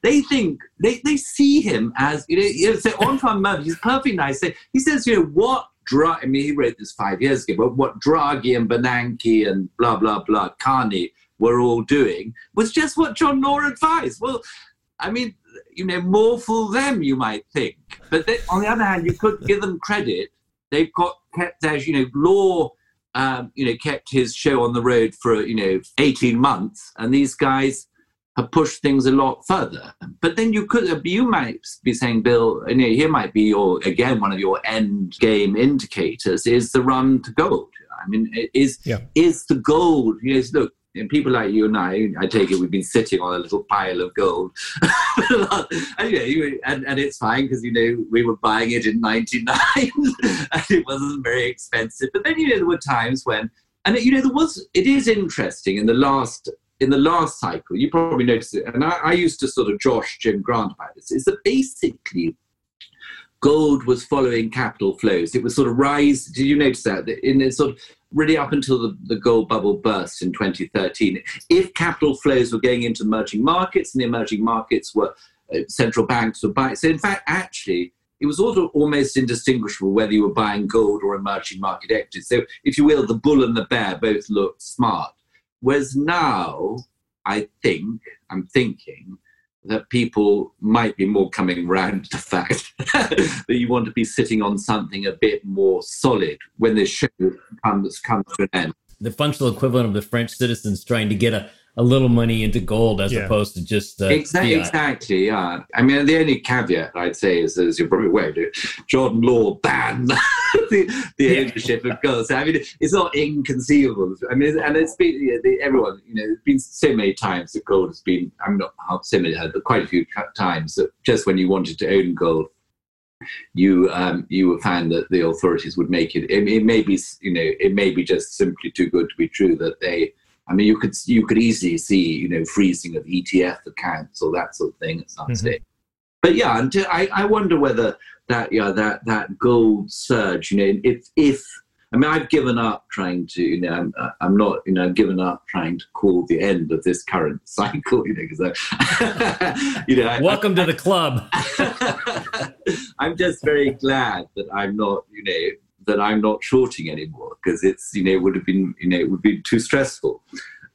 [SPEAKER 3] They think they, they see him as you know. You know so Antoin Murphy, he's perfectly nice. He says, you know, what Dra- I mean, he wrote this five years ago, but what Draghi and Bernanke and blah, blah, blah, Carney were all doing was just what John Law advised. Well, I mean, you know, more for them, you might think. But they, on the other hand, you could give them credit. They've got kept, as you know, Law, um, you know, kept his show on the road for you know 18 months, and these guys have pushed things a lot further. But then you could, you might be saying, Bill, you know, here might be your again one of your end game indicators is the run to gold. I mean, is yeah. is the gold? You know, look, and people like you and I, I take it we've been sitting on a little pile of gold. and, and, and it's fine because, you know, we were buying it in 99 and it wasn't very expensive. But then, you know, there were times when, and, you know, there was, it is interesting in the last, in the last cycle, you probably noticed it, and I, I used to sort of josh Jim Grant about this, is that basically gold was following capital flows. It was sort of rise. Did you notice that? In a sort of really up until the, the gold bubble burst in 2013, if capital flows were going into emerging markets and the emerging markets were uh, central banks were buying. So, in fact, actually, it was also almost indistinguishable whether you were buying gold or emerging market equities. So, if you will, the bull and the bear both looked smart. Whereas now, I think, I'm thinking, that people might be more coming round to the fact that you want to be sitting on something a bit more solid when this show comes comes to an end.
[SPEAKER 2] The functional equivalent of the French citizens trying to get a a little money into gold as yeah. opposed to just uh,
[SPEAKER 3] exactly, fiat. exactly. Yeah, I mean the only caveat I'd say is, as you're probably aware, John Law banned the, the yeah. ownership of gold. So I mean, it's not inconceivable. I mean, and it's been yeah, the, everyone. You know, it's been so many times that gold has been. I'm not how so many, but quite a few times that just when you wanted to own gold, you um, you found that the authorities would make it, it. It may be you know it may be just simply too good to be true that they I mean, you could you could easily see you know freezing of ETF accounts or that sort of thing at some mm-hmm. stage. But yeah, I I wonder whether that yeah that that gold surge, you know, if if I mean, I've given up trying to, you know, I'm, I'm not, you know, I've given up trying to call the end of this current cycle, you know, because you know,
[SPEAKER 2] welcome
[SPEAKER 3] I,
[SPEAKER 2] to the club.
[SPEAKER 3] I'm just very glad that I'm not, you know, that I'm not shorting anymore because it's you know it would have been you know it would be too stressful.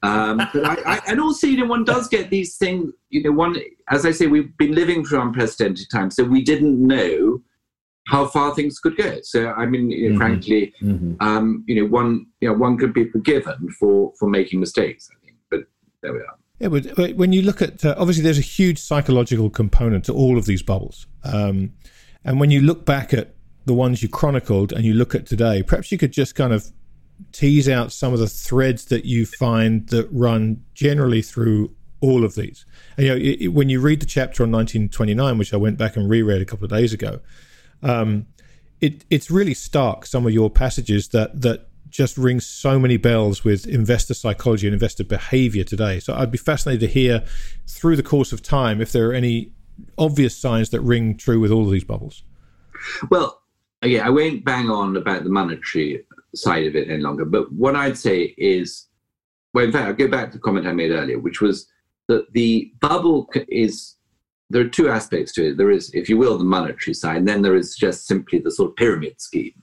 [SPEAKER 3] Um, but I, I, and also you know one does get these things you know one as I say we've been living through unprecedented times so we didn't know how far things could go. So I mean, you know, mm-hmm. frankly, mm-hmm. Um, you know, one you know one could be forgiven for for making mistakes. I think, but there we are.
[SPEAKER 1] Yeah, but when you look at uh, obviously there's a huge psychological component to all of these bubbles. Um, And when you look back at the ones you chronicled and you look at today, perhaps you could just kind of tease out some of the threads that you find that run generally through all of these. And, you know, it, when you read the chapter on 1929, which I went back and reread a couple of days ago, um, it, it's really stark. Some of your passages that that just ring so many bells with investor psychology and investor behavior today. So I'd be fascinated to hear through the course of time if there are any obvious signs that ring true with all of these bubbles.
[SPEAKER 3] Well, yeah, I won't bang on about the monetary side of it any longer, but what I'd say is, well, in fact, I'll go back to the comment I made earlier, which was that the bubble is there are two aspects to it. There is, if you will, the monetary side, and then there is just simply the sort of pyramid scheme.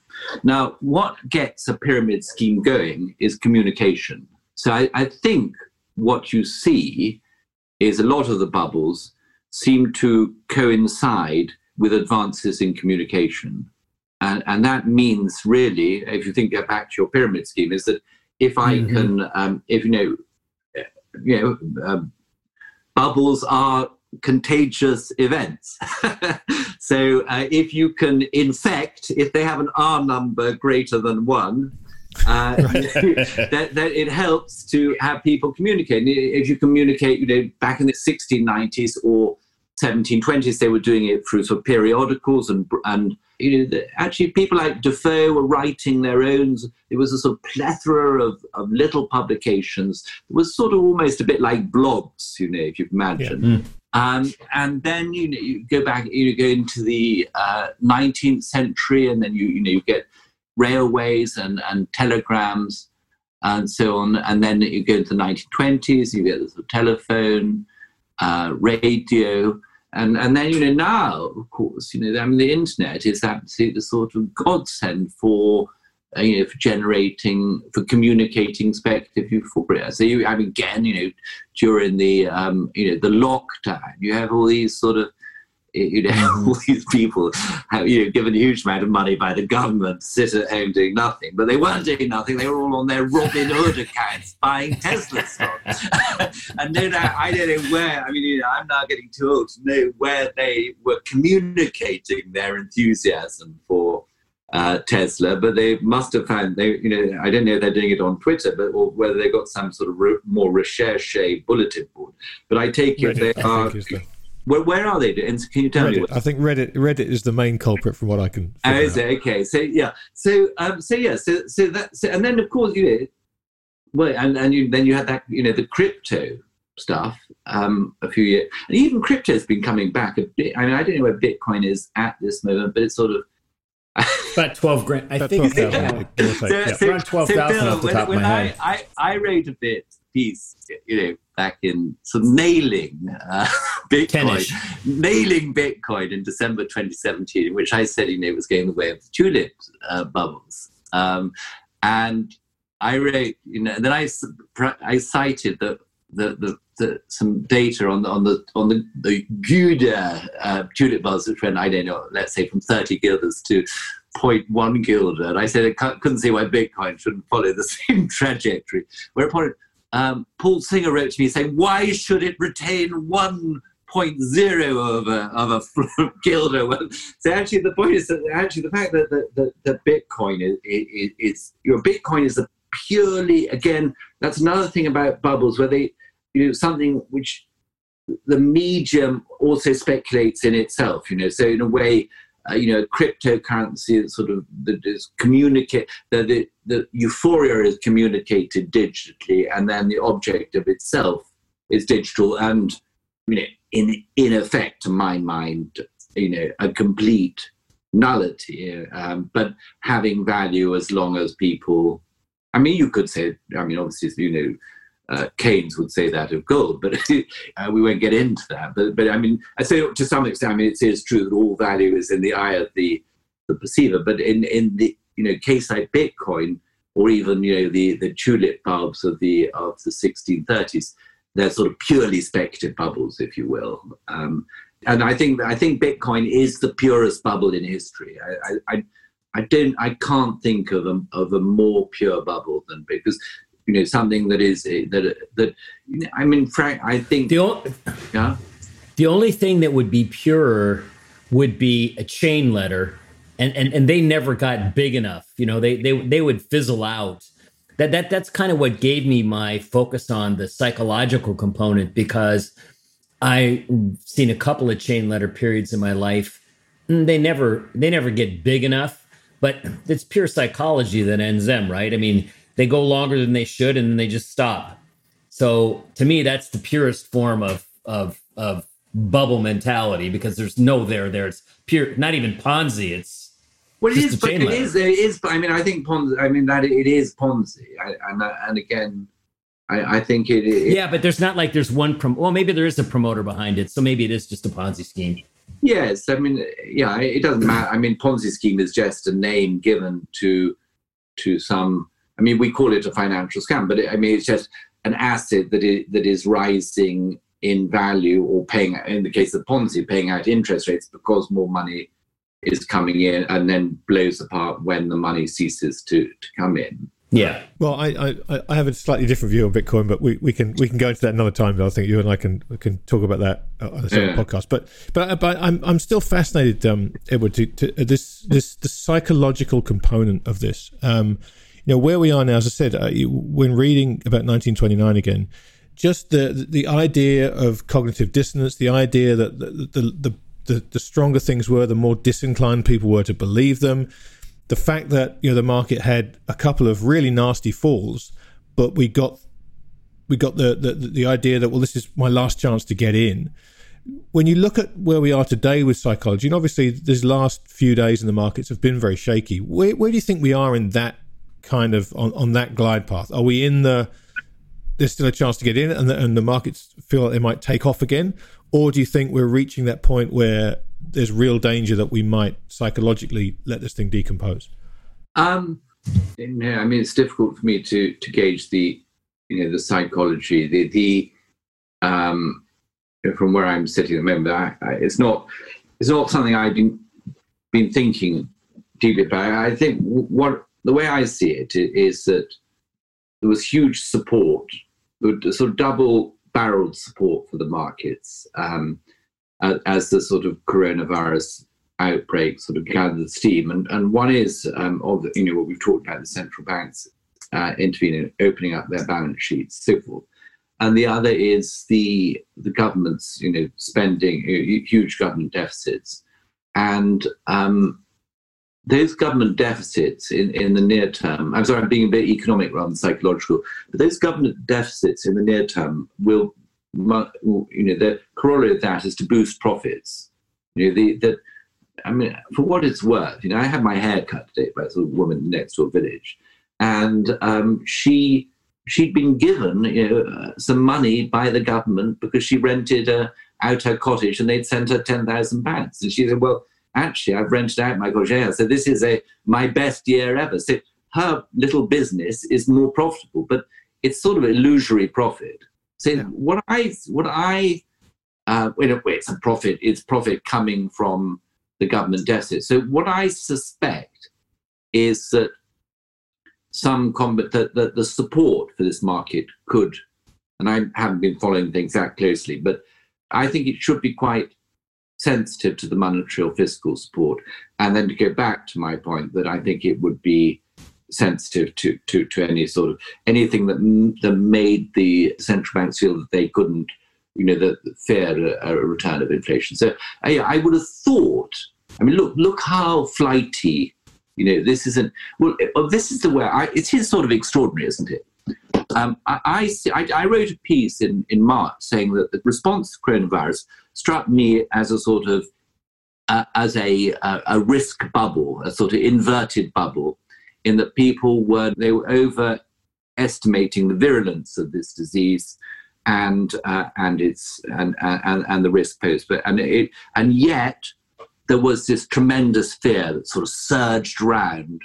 [SPEAKER 3] Now, what gets a pyramid scheme going is communication. So I, I think what you see is a lot of the bubbles seem to coincide with advances in communication. And, and that means really, if you think back to your pyramid scheme, is that if I mm-hmm. can, um, if you know, you know, uh, bubbles are contagious events. so uh, if you can infect, if they have an R number greater than one, uh, that, that, it helps to have people communicate. If you communicate, you know, back in the 1690s or 1720s, they were doing it through sort of periodicals and and you know, actually people like Defoe were writing their own. It was a sort of plethora of, of little publications. It was sort of almost a bit like blogs, you know, if you imagine. Yeah. Mm. Um, and then you know you go back, you go into the uh, 19th century, and then you you know you get railways and and telegrams and so on. And then you go into the 1920s, you get the sort of telephone, uh, radio, and and then you know now, of course, you know I mean the internet is absolutely the sort of godsend for uh, you know, for generating, for communicating speculative euphoria. So you, I mean, again, you know, during the, um, you know, the lockdown, you have all these sort of, you know, mm-hmm. all these people have, you know, given a huge amount of money by the government sit at home doing nothing, but they weren't doing nothing. They were all on their Robinhood accounts buying Tesla stocks. and no doubt, I don't know where, I mean, you know, I'm now getting too old to know where they were communicating their enthusiasm for uh, Tesla, but they must have found they, you know, I don't know if they're doing it on Twitter, but or whether they got some sort of re- more recherche bulletin board. But I take Reddit, it they I are. The... Where, where are they? And can you tell
[SPEAKER 1] Reddit.
[SPEAKER 3] me? What?
[SPEAKER 1] I think Reddit Reddit is the main culprit from what I can.
[SPEAKER 3] Oh, is it okay? So yeah, so um, so yeah, so so that so, and then of course you know, well, and and you, then you had that you know the crypto stuff um, a few years, and even crypto has been coming back a bit. I mean, I don't know where Bitcoin is at this moment, but it's sort of
[SPEAKER 2] about 12 grand. I think 12, yeah. so, yeah.
[SPEAKER 3] so, around 12,000 so off the top when, of my head. I, I, I wrote a bit piece, you know, back in sort of nailing uh, Bitcoin, nailing Bitcoin in December 2017, in which I said, you know, it was going the way of the tulip uh, bubbles. Um, and I wrote, you know, then I, I cited the, the, the, the, some data on the on the on the the Gouda uh, tulip buzz, which went I don't know, let's say from 30 guilders to 0.1 guilder. And I said I couldn't see why Bitcoin shouldn't follow the same trajectory. Whereupon um, Paul Singer wrote to me saying, "Why should it retain one?" Point zero of a of a guilder. Well, so actually, the point is that actually the fact that the, Bitcoin is, is, is your Bitcoin is a purely again that's another thing about bubbles where they you know something which the medium also speculates in itself you know so in a way uh, you know cryptocurrency is sort of that is communicate the, the the euphoria is communicated digitally and then the object of itself is digital and you know in in effect to my mind you know a complete nullity um, but having value as long as people I mean, you could say, I mean, obviously, you know, uh, Keynes would say that of gold, but uh, we won't get into that. But, but I mean, I say to some extent, I mean, it is true that all value is in the eye of the, the perceiver. But in, in the you know case like Bitcoin, or even you know the, the tulip bulbs of the of the 1630s, they're sort of purely speculative bubbles, if you will. Um, and I think I think Bitcoin is the purest bubble in history. I, I, I don't, I can't think of a, of a more pure bubble than because you know something that is eh, that that I mean, Frank, I think
[SPEAKER 2] the only, yeah. The only thing that would be pure would be a chain letter, and and and they never got big enough. You know, they they they would fizzle out. That that that's kind of what gave me my focus on the psychological component because I've seen a couple of chain letter periods in my life. Mm, they never they never get big enough, but it's pure psychology that ends them, right? I mean, they go longer than they should and then they just stop. So to me, that's the purest form of of of bubble mentality because there's no there there. It's pure, not even Ponzi. It's
[SPEAKER 3] well, it is, but it is, it is. I mean, I think Ponzi. I mean that it is Ponzi, I, and and again, I, I think it, it,
[SPEAKER 2] Yeah, but there's not like there's one. Prom- well, maybe there is a promoter behind it, so maybe it is just a Ponzi scheme.
[SPEAKER 3] Yes, I mean, yeah, it doesn't matter. I mean, Ponzi scheme is just a name given to to some. I mean, we call it a financial scam, but it, I mean, it's just an asset that is, that is rising in value or paying, in the case of Ponzi, paying out interest rates because more money is coming in and then blows apart when the money ceases to, to come in.
[SPEAKER 2] Yeah.
[SPEAKER 1] Well, I, I, I have a slightly different view on Bitcoin, but we, we can we can go into that another time. But I think you and I can can talk about that on a separate yeah. podcast. But but but I'm I'm still fascinated, um, Edward, to, to uh, this this the psychological component of this. Um, you know where we are now. As I said, uh, when reading about 1929 again, just the the idea of cognitive dissonance, the idea that the the, the, the the stronger things were, the more disinclined people were to believe them. The fact that you know the market had a couple of really nasty falls, but we got we got the, the the idea that well this is my last chance to get in. When you look at where we are today with psychology, and obviously these last few days in the markets have been very shaky. Where, where do you think we are in that kind of on, on that glide path? Are we in the there's still a chance to get in and the, and the markets feel like they might take off again? Or do you think we're reaching that point where there's real danger that we might psychologically let this thing decompose?
[SPEAKER 3] Um, I mean, it's difficult for me to to gauge the you know the psychology, the the um, from where I'm sitting at the moment. I, I, it's not it's not something I've been been thinking deeply about. I think what the way I see it is that there was huge support, sort of double barreled support for the markets um, as the sort of coronavirus outbreak sort of gathered steam. And, and one is, um, of the, you know, what we've talked about, the central banks uh, intervening, opening up their balance sheets, so forth. And the other is the the government's, you know, spending huge government deficits, and um, those government deficits in, in the near term, I'm sorry, I'm being a bit economic rather than psychological, but those government deficits in the near term will, you know, the corollary of that is to boost profits. You know, the, the, I mean, for what it's worth, you know, I had my hair cut today by a sort of woman next to a village, and um, she she'd been given you know, uh, some money by the government because she rented uh, out her cottage and they'd sent her ten thousand pounds, and she said, well actually I've rented out my Gogea. So this is a my best year ever. So her little business is more profitable, but it's sort of illusory profit. So yeah. what I what I uh, a way it's a profit. It's profit coming from the government deficit. So what I suspect is that some combat that, that the support for this market could, and I haven't been following things that closely, but I think it should be quite sensitive to the monetary or fiscal support. And then to go back to my point that I think it would be sensitive to to, to any sort of anything that that made the central banks feel that they couldn't, you know, the, fear a, a, return of inflation. So I, I would have thought. I mean, look look how flighty. You know, this isn't. Well, this is the way. I, it is sort of extraordinary, isn't it? Um, I, I, I, wrote a piece in, in March saying that the response to coronavirus struck me as a sort of uh, as a, a, a risk bubble, a sort of inverted bubble, in that people were they were overestimating the virulence of this disease and uh, and its and, and and the risk posed. But and it and yet there was this tremendous fear that sort of surged around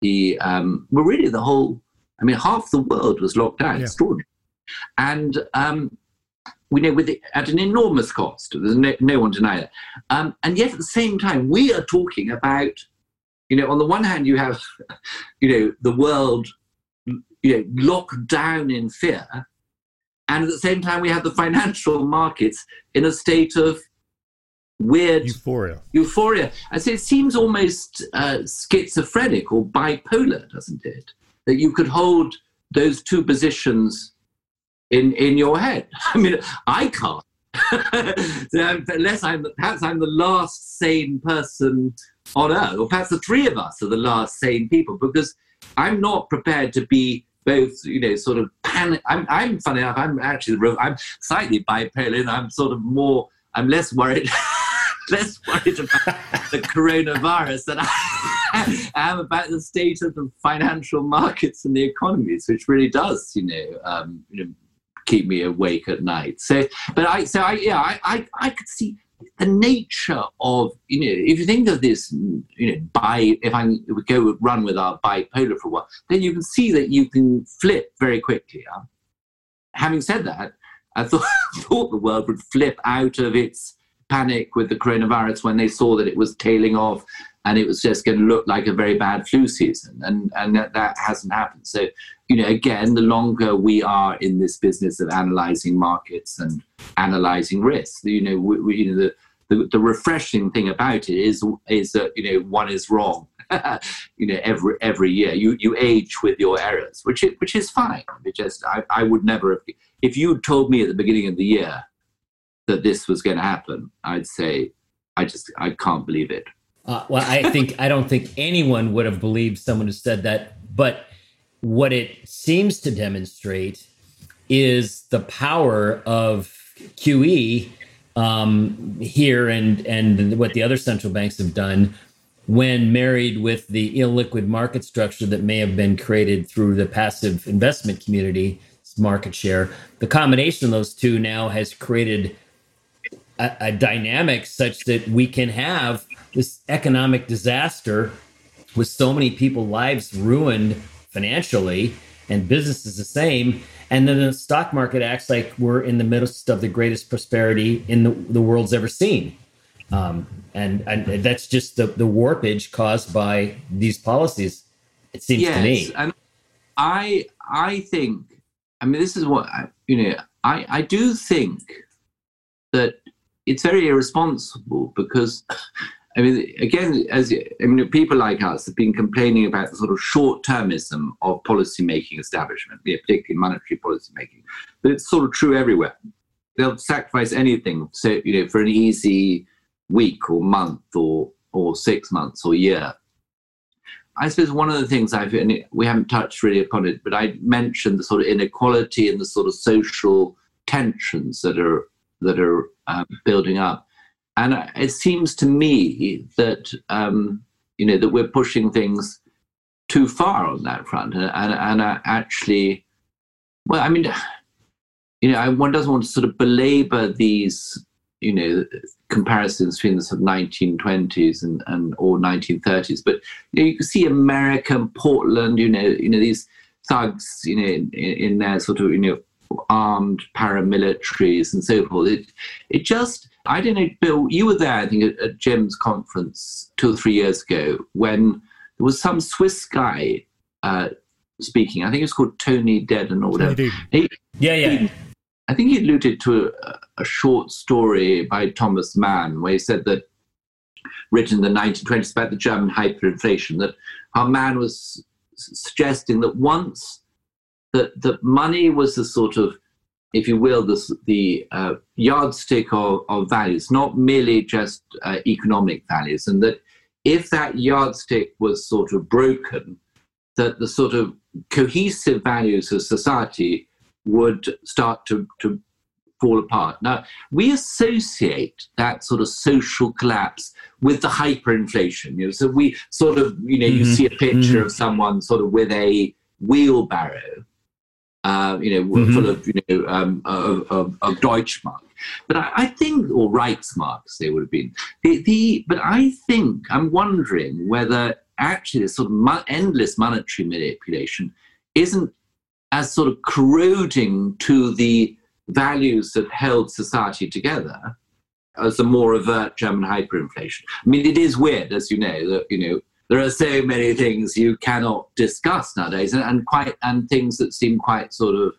[SPEAKER 3] the um, well, really the whole. I mean, half the world was locked down. Yeah. Extraordinary. And um, we know with at an enormous cost. There's no, no one deny that. Um, and yet at the same time, we are talking about, you know, on the one hand, you have, you know, the world, you know, locked down in fear, and at the same time, we have the financial markets in a state of weird
[SPEAKER 1] euphoria.
[SPEAKER 3] Euphoria. I say it seems almost uh, schizophrenic or bipolar, doesn't it? That you could hold those two positions in in your head. I mean, I can't. Unless I'm perhaps I'm the last sane person on earth, or perhaps the three of us are the last sane people, because I'm not prepared to be both, you know, sort of panic. I'm, I'm funny enough. I'm actually I'm slightly bipolar, and I'm sort of more. I'm less worried. less worried about the coronavirus than I am about the state of the financial markets and the economies, which really does, you know, um, you know, keep me awake at night. So, but I, so I, yeah, I, I, I could see the nature of, you know, if you think of this, you know, by, if I go run with our bipolar for a while, then you can see that you can flip very quickly. Huh? Having said that, I thought, thought the world would flip out of its panic with the coronavirus when they saw that it was tailing off and it was just going to look like a very bad flu season. And, and that, that hasn't happened. So, you know, again, the longer we are in this business of analyzing markets and analyzing risks, you know, we, we, you know the, the, the refreshing thing about it is is that you know one is wrong you know every every year you you age with your errors which is, which is fine it just I, I would never have if you told me at the beginning of the year that this was going to happen, I'd say, I just, I can't believe it.
[SPEAKER 2] Uh, well, I think, I don't think anyone would have believed someone who said that. But what it seems to demonstrate is the power of QE um, here and, and what the other central banks have done when married with the illiquid market structure that may have been created through the passive investment community market share. The combination of those two now has created a, a dynamic such that we can have this economic disaster with so many people lives ruined financially and businesses the same. And then the stock market acts like we're in the midst of the greatest prosperity in the, the world's ever seen. Um, and, and that's just the, the warpage caused by these policies it seems yes, to me.
[SPEAKER 3] And i i think i mean this is what I, you know i i do think that it's very irresponsible because I mean, again, as I mean, people like us have been complaining about the sort of short-termism of policy-making establishment, particularly monetary policy-making. But it's sort of true everywhere. They'll sacrifice anything, so you know, for an easy week or month or or six months or year. I suppose one of the things I've and we haven't touched really upon it, but I mentioned the sort of inequality and the sort of social tensions that are that are um, building up. And it seems to me that um, you know that we're pushing things too far on that front, and and, and uh, actually, well, I mean, you know, I, one doesn't want to sort of belabor these you know comparisons between the sort of 1920s and, and or 1930s but you, know, you can see america portland you know you know these thugs you know in, in their sort of you know armed paramilitaries and so forth. It, it just, I don't know, Bill, you were there, I think, at, at Jim's conference two or three years ago when there was some Swiss guy uh, speaking. I think it was called Tony Deden or whatever.
[SPEAKER 2] He, yeah, yeah. He,
[SPEAKER 3] I think he alluded to a, a, short story by Thomas Mann where he said that, written in the 1920s about the German hyperinflation, that our man was suggesting that once that that money was the sort of, if you will, the, the uh, yardstick of, of values, not merely just uh, economic values, and that if that yardstick was sort of broken, that the sort of cohesive values of society would start to, to fall apart. Now, we associate that sort of social collapse with the hyperinflation. You know, so we sort of, you know, mm-hmm. you see a picture mm-hmm. of someone sort of with a wheelbarrow uh, you know, mm-hmm. full of you know um, of, of, of Deutschmark. But I, I, think, or Reichsmarks, they would have been. The, the, but I think I'm wondering whether actually this sort of mo- endless monetary manipulation isn't as sort of corroding to the values that held society together as a more overt German hyperinflation. I mean, it is weird, as you know, that you know there are so many things you cannot discuss nowadays, and, and quite and things that seem quite sort of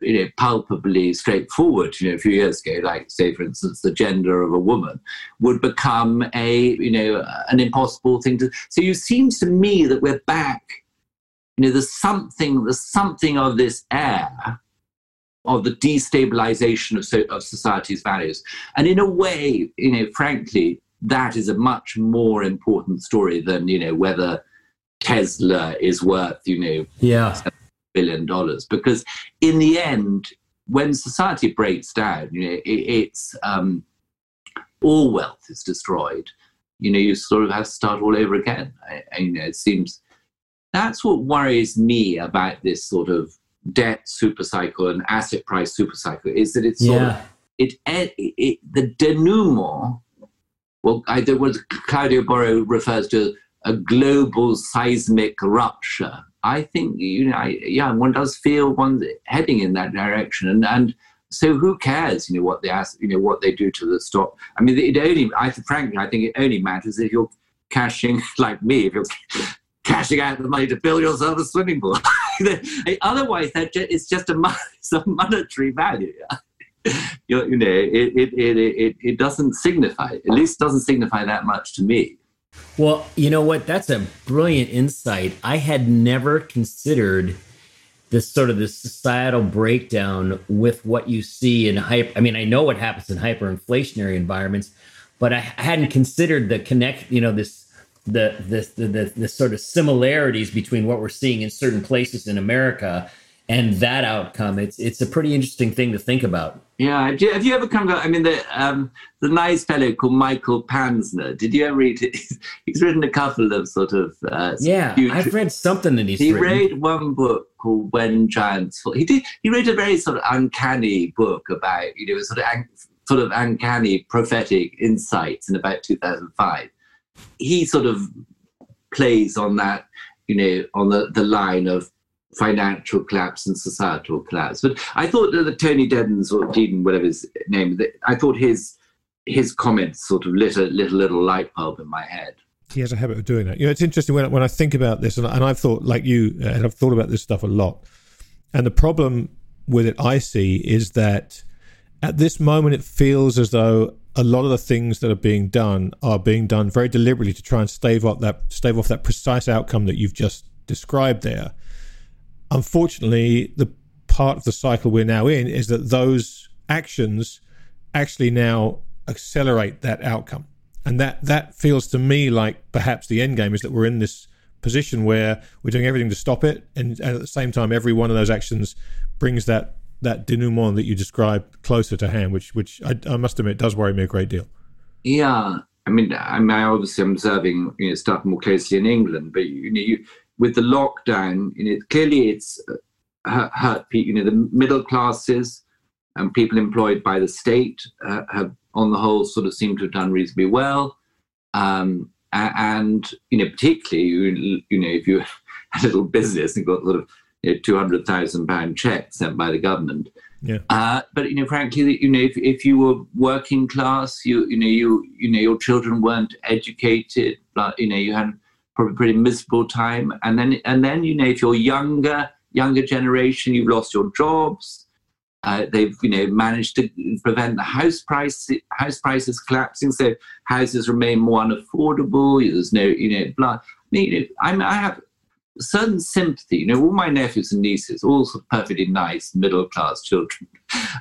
[SPEAKER 3] you know, palpably straightforward, you know, a few years ago, like say, for instance, the gender of a woman would become a, you know, an impossible thing to. So it seems to me that we're back. You know, there's something, there's something of this air of the destabilization of, so, of society's values, and in a way, you know, frankly, that is a much more important story than you know whether Tesla is worth, you know,
[SPEAKER 2] yeah.
[SPEAKER 3] billion dollars. Because in the end when society breaks down you know it, it's um, all wealth is destroyed. You know you sort of have to start all over again. I, I, you know it seems that's what worries me about this sort of debt super cycle and asset price super cycle is that it's sort yeah. of it, it, it the denouement well I, was Claudio Borio refers to a global seismic rupture I think you know, I, yeah, one does feel one heading in that direction, and and so who cares, you know, what they ask, you know, what they do to the stock. I mean, it only, I frankly, I think it only matters if you're cashing like me, if you're cashing out the money to build yourself a swimming pool. Otherwise, that it's just a, it's a monetary value. You know, it, it, it, it, it doesn't signify, at least doesn't signify that much to me.
[SPEAKER 2] Well, you know what? That's a brilliant insight. I had never considered this sort of this societal breakdown with what you see in hyper. I mean, I know what happens in hyperinflationary environments, but I hadn't considered the connect. You know, this the the the, the, the sort of similarities between what we're seeing in certain places in America and that outcome. It's it's a pretty interesting thing to think about.
[SPEAKER 3] Yeah, have you, have you ever come to? I mean, the um, the nice fellow called Michael Panzner. Did you ever read it? He's written a couple of sort of uh,
[SPEAKER 2] yeah. Huge, I've read something that he's.
[SPEAKER 3] He wrote one book called When Giants Fall. He did. He wrote a very sort of uncanny book about you know sort of sort of uncanny prophetic insights in about 2005. He sort of plays on that you know on the the line of financial collapse and societal collapse. But I thought that Tony Deddens or Deeden, whatever his name, I thought his his comments sort of lit a little little light bulb in my head.
[SPEAKER 1] He has a habit of doing that. You know, it's interesting when when I think about this, and, and I've thought like you, uh, and I've thought about this stuff a lot. And the problem with it, I see, is that at this moment it feels as though a lot of the things that are being done are being done very deliberately to try and stave off that stave off that precise outcome that you've just described there unfortunately, the part of the cycle we're now in is that those actions actually now accelerate that outcome. And that, that feels to me like perhaps the end game is that we're in this position where we're doing everything to stop it. And, and at the same time, every one of those actions brings that, that denouement that you described closer to hand, which, which I, I must admit does worry me a great deal.
[SPEAKER 3] Yeah. I mean, I mean, I obviously observing you know, stuff more closely in England, but you know, you, with the lockdown, you know, clearly it's uh, hurt people. You know, the middle classes and people employed by the state uh, have, on the whole, sort of seem to have done reasonably well. Um, and you know, particularly, you, you know, if you had a little business and got sort of you know, two hundred thousand pound check sent by the government.
[SPEAKER 1] Yeah.
[SPEAKER 3] Uh, but you know, frankly, you know, if, if you were working class, you you know, you you know, your children weren't educated, but you know, you had probably pretty miserable time. And then and then you know if you're younger, younger generation, you've lost your jobs. Uh, they've you know managed to prevent the house price house prices collapsing, so houses remain more unaffordable. There's no you know blah. I mean, I, I certain sympathy. You know, all my nephews and nieces, all sort of perfectly nice middle class children,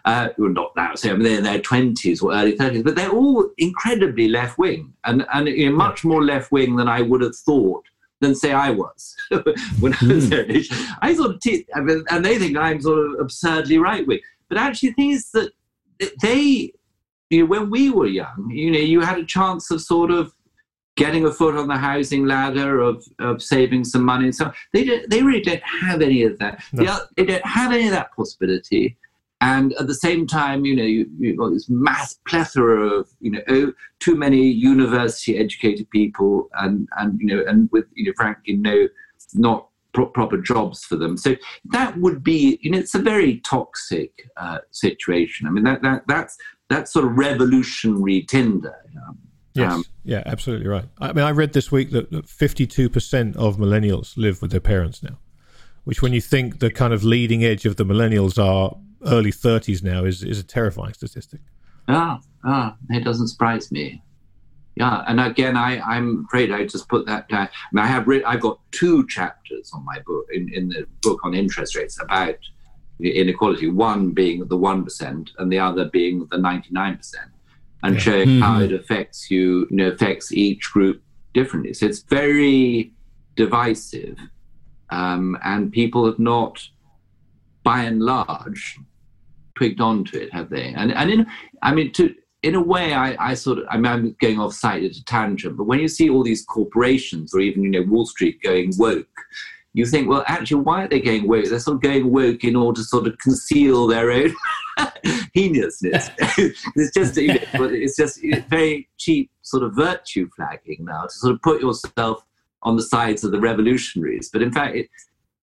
[SPEAKER 3] uh, well, not now, so I mean, they're in their twenties or early thirties, but they're all incredibly left wing, and and you know, much more left wing than I would have thought. Than say I was when I was their age. I sort of, te- I mean, and they think I'm sort of absurdly right wing. But actually, the thing is that they, you know, when we were young, you know, you had a chance of sort of getting a foot on the housing ladder, of, of saving some money. and So they don't, they really don't have any of that. No. They, they, don't have any of that possibility. And at the same time, you know, you, have got this mass plethora of, you know, oh, too many university educated people and, and, you know, and with, you know, frankly, no, not pro- proper jobs for them. So that would be, you know, it's a very toxic uh, situation. I mean, that, that, that's, that's sort of revolutionary Tinder. You know?
[SPEAKER 1] Yes. Um, yeah, absolutely right. I mean, I read this week that, that 52% of millennials live with their parents now, which, when you think the kind of leading edge of the millennials are early 30s now is is a terrifying statistic.
[SPEAKER 3] Ah, ah, it doesn't surprise me. Yeah, and again, I, I'm afraid I just put that down. I, mean, I have written, I've got two chapters on my book in, in the book on interest rates about inequality. One being the one percent, and the other being the ninety nine percent, and yeah. showing mm-hmm. how it affects you, you know, affects each group differently. So it's very divisive, um, and people have not, by and large, twigged onto it, have they? And and in, I mean, to in a way, I, I sort of, I mean, I'm going off site at a tangent, but when you see all these corporations or even, you know, Wall Street going woke, you think, well, actually, why are they going woke? They're sort of going woke in order to sort of conceal their own heinousness. it's just, you know, it's just very cheap sort of virtue flagging now to sort of put yourself on the sides of the revolutionaries. But in fact, it,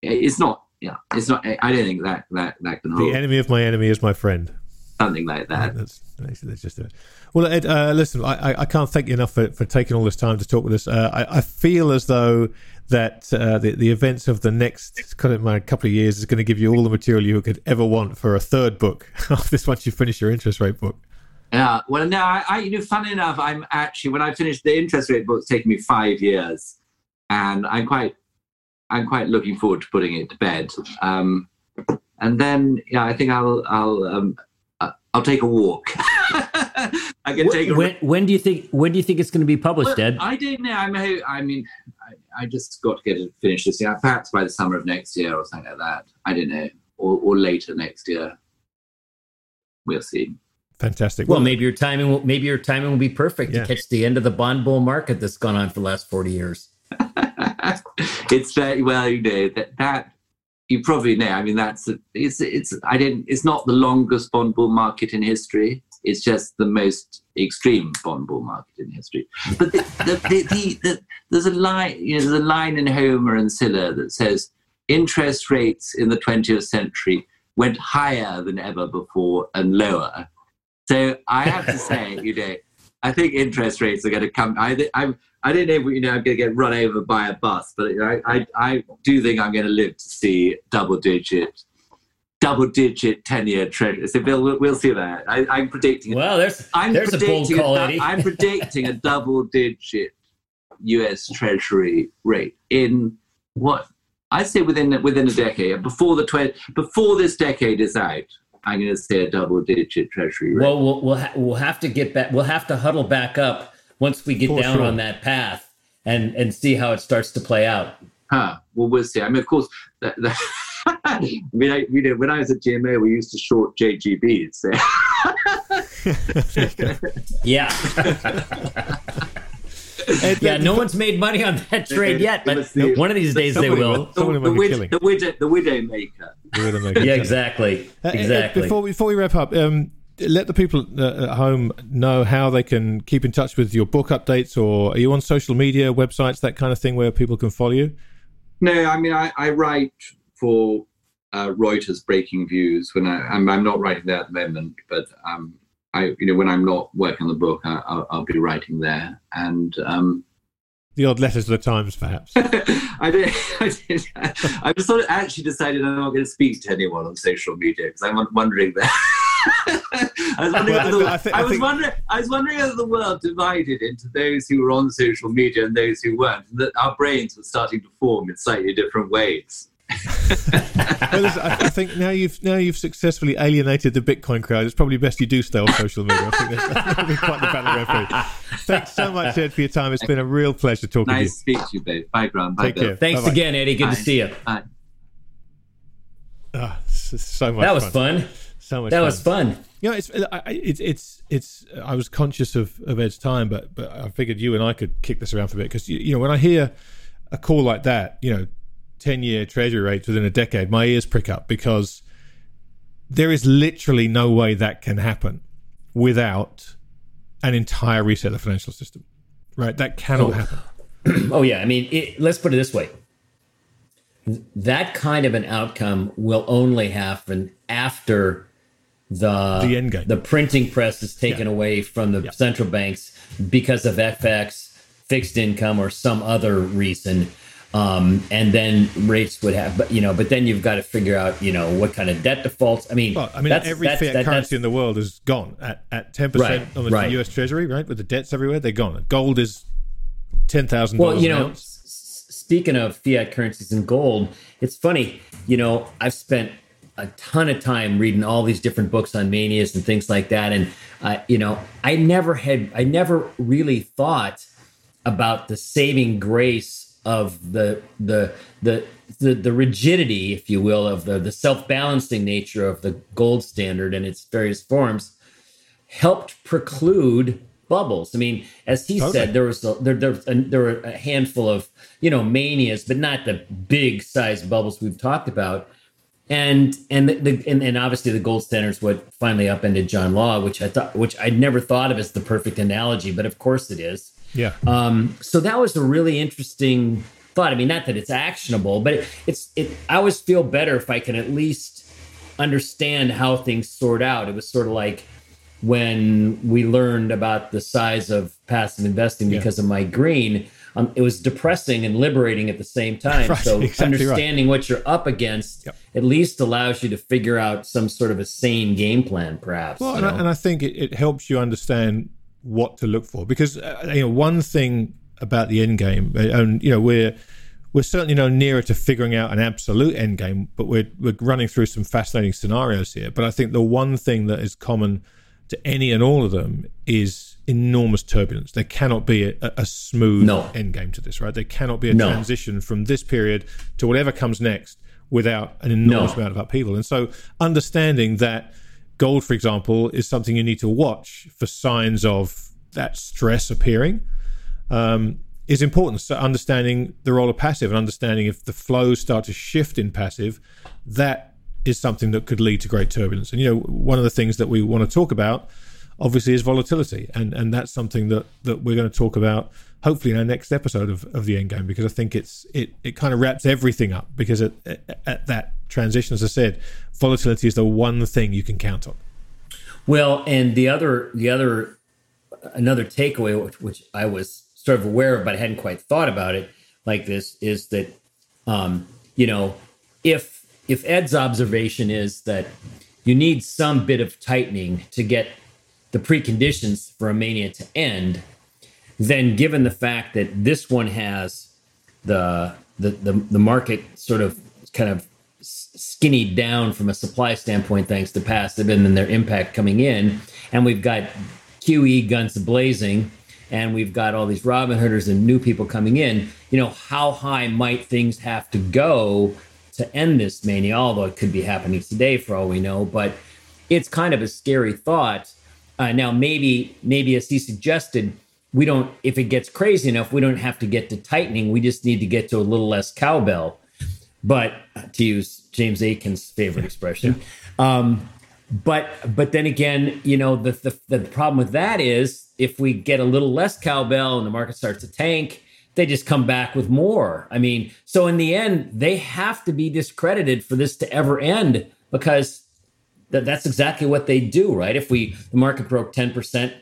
[SPEAKER 3] it's not. Yeah, it's not. I don't think that that that can hold.
[SPEAKER 1] The enemy of my enemy is my friend
[SPEAKER 3] something like that. That's,
[SPEAKER 1] that's just it. Well, Ed, uh, listen, I, I can't thank you enough for, for taking all this time to talk with us. Uh, I, I, feel as though that uh, the, the events of the next kind of my couple of years is going to give you all the material you could ever want for a third book of this once you finish your interest rate book.
[SPEAKER 3] Yeah, well, no, I, I, you know, funny enough, I'm actually when I finished the interest rate book, it's taken me five years, and I'm quite, I'm quite looking forward to putting it to bed. Um, and then, yeah, I think I'll, I'll um, I'll take a walk. I can take a.
[SPEAKER 2] When, when, do you think? When do you think it's going to be published, well, Ed?
[SPEAKER 3] I don't know. I mean, I mean, I, I just got to get it finished this year. Perhaps by the summer of next year or something like that. I don't know, or, or later next year. We'll see.
[SPEAKER 1] Fantastic.
[SPEAKER 2] Well, well, maybe your timing will maybe your timing will be perfect yeah. to catch the end of the bond bull market that's gone on for the last forty years.
[SPEAKER 3] it's very well, you know that that you probably know. I mean, that's it's it's I didn't. It's not the longest bond bull market in history. It's just the most extreme bond bull market in history. But the, the, the, the, there's a line, you know, there's a line in Homer and Sylla that says interest rates in the 20th century went higher than ever before and lower. So I have to say, you know, I think interest rates are going to come. I, I'm I don't know you know I'm going to get run over by a bus, but I, I, I do think I'm going to live to see double digit, double digit ten year treasury. So Bill, we'll, see that. I, am predicting.
[SPEAKER 2] Well, there's I'm there's predicting a bold call, Eddie.
[SPEAKER 3] I'm predicting a double digit U.S. Treasury rate in what I say within within a decade. Before the tw- before this decade is out, I'm going to say a double digit Treasury rate.
[SPEAKER 2] Well, we'll we'll, ha- we'll have to get back. We'll have to huddle back up once we get For down sure. on that path and and see how it starts to play out.
[SPEAKER 3] Huh. Well, we'll see. I mean, of course, the, the I mean, I, you know, when I was at GMO, we used to short JGBs. So.
[SPEAKER 2] yeah. yeah, no one's made money on that trade yet, but one of these days they will.
[SPEAKER 3] The, the, widow, the, widow, the widow maker. The widow
[SPEAKER 2] maker. yeah, exactly. Uh, exactly.
[SPEAKER 1] before, before we wrap up, um, let the people uh, at home know how they can keep in touch with your book updates, or are you on social media, websites, that kind of thing, where people can follow you?
[SPEAKER 3] No, I mean I, I write for uh, Reuters Breaking Views when I, I'm, I'm not writing there at the moment, but um, I you know when I'm not working on the book, I, will be writing there, and um,
[SPEAKER 1] the odd letters to the Times, perhaps.
[SPEAKER 3] I did. I did. I just sort of actually decided I'm not going to speak to anyone on social media because I'm wondering that. I was wondering. Well, the, I, th- I, was think... wondering. I was wondering if the world divided into those who were on social media and those who weren't. And that our brains were starting to form in slightly different ways.
[SPEAKER 1] well, listen, I, I, think now you've now you've successfully alienated the Bitcoin crowd. It's probably best you do stay on social media. I think that's, that's quite the battle Thanks so much, Ed, for your time. It's been a real pleasure talking
[SPEAKER 3] nice
[SPEAKER 1] to
[SPEAKER 3] you. Nice to speak to you, babe. Bye, Graham. Bye,
[SPEAKER 1] Take Bill. care.
[SPEAKER 2] Thanks Bye-bye. again, Eddie. Good Bye. to see you.
[SPEAKER 3] Bye.
[SPEAKER 1] Oh, so much.
[SPEAKER 2] That was fun.
[SPEAKER 1] fun. So much.
[SPEAKER 2] That
[SPEAKER 1] fun.
[SPEAKER 2] was fun.
[SPEAKER 1] You know, it's it's it's it's. I was conscious of, of Ed's time, but but I figured you and I could kick this around for a bit because you, you know when I hear a call like that, you know, ten year treasury rates within a decade, my ears prick up because there is literally no way that can happen without an entire reset of the financial system. Right? That cannot
[SPEAKER 2] oh.
[SPEAKER 1] happen.
[SPEAKER 2] oh yeah, I mean, it, let's put it this way: that kind of an outcome will only happen after the
[SPEAKER 1] the end game.
[SPEAKER 2] the printing press is taken yeah. away from the yeah. central banks because of FX, fixed income, or some other reason. Um, and then rates would have, but you know, but then you've got to figure out, you know, what kind of debt defaults. I mean,
[SPEAKER 1] well, I mean, every fiat that, currency in the world is gone at at ten percent right, on the right. U.S. Treasury, right? With the debts everywhere, they're gone. Gold is ten thousand.
[SPEAKER 2] Well, you know, s- speaking of fiat currencies and gold, it's funny. You know, I've spent a ton of time reading all these different books on manias and things like that, and uh, you know, I never had, I never really thought about the saving grace of the the the the, the rigidity, if you will, of the the self balancing nature of the gold standard and its various forms helped preclude bubbles. I mean, as he said, there was a, there there, a, there were a handful of you know manias, but not the big size bubbles we've talked about. And and the, and, and, obviously the gold standard is what finally upended John Law, which I thought which I'd never thought of as the perfect analogy, but of course it is.
[SPEAKER 1] Yeah.
[SPEAKER 2] Um, so that was a really interesting thought. I mean, not that it's actionable, but it, it's it. I always feel better if I can at least understand how things sort out. It was sort of like when we learned about the size of passive investing because yeah. of Mike Green. Um, it was depressing and liberating at the same time. right, so exactly understanding right. what you're up against yep. at least allows you to figure out some sort of a sane game plan, perhaps.
[SPEAKER 1] Well, and I, and I, think it, it, helps you understand what to look for because uh, you know one thing about the end game, uh, and you know we're we're certainly no nearer to figuring out an absolute end game, but we're we're running through some fascinating scenarios here. But I think the one thing that is common to any and all of them is enormous turbulence. There cannot be a, a smooth no. end game to this, right? There cannot be a no. transition from this period to whatever comes next without an enormous no. amount of upheaval. And so, understanding that gold, for example, is something you need to watch for signs of that stress appearing. Um, is important. So understanding the role of passive and understanding if the flows start to shift in passive, that is something that could lead to great turbulence. And you know, one of the things that we want to talk about, obviously, is volatility, and and that's something that that we're going to talk about hopefully in our next episode of, of the end game because I think it's it it kind of wraps everything up because at, at, at that transition, as I said, volatility is the one thing you can count on.
[SPEAKER 2] Well, and the other the other another takeaway which, which I was sort of aware of, but I hadn't quite thought about it like this is that um, you know if if Ed's observation is that you need some bit of tightening to get the preconditions for a mania to end, then given the fact that this one has the the the, the market sort of kind of skinny down from a supply standpoint thanks to passive and then their impact coming in and we've got QE guns blazing and we've got all these Robin Hooders and new people coming in, you know, how high might things have to go to end this mania, although it could be happening today for all we know. But it's kind of a scary thought. Uh, now, maybe, maybe as he suggested, we don't. If it gets crazy enough, we don't have to get to tightening. We just need to get to a little less cowbell. But to use James Aitken's favorite expression, um, but but then again, you know the, the the problem with that is if we get a little less cowbell and the market starts to tank, they just come back with more. I mean, so in the end, they have to be discredited for this to ever end because th- that's exactly what they do, right? If we the market broke ten percent,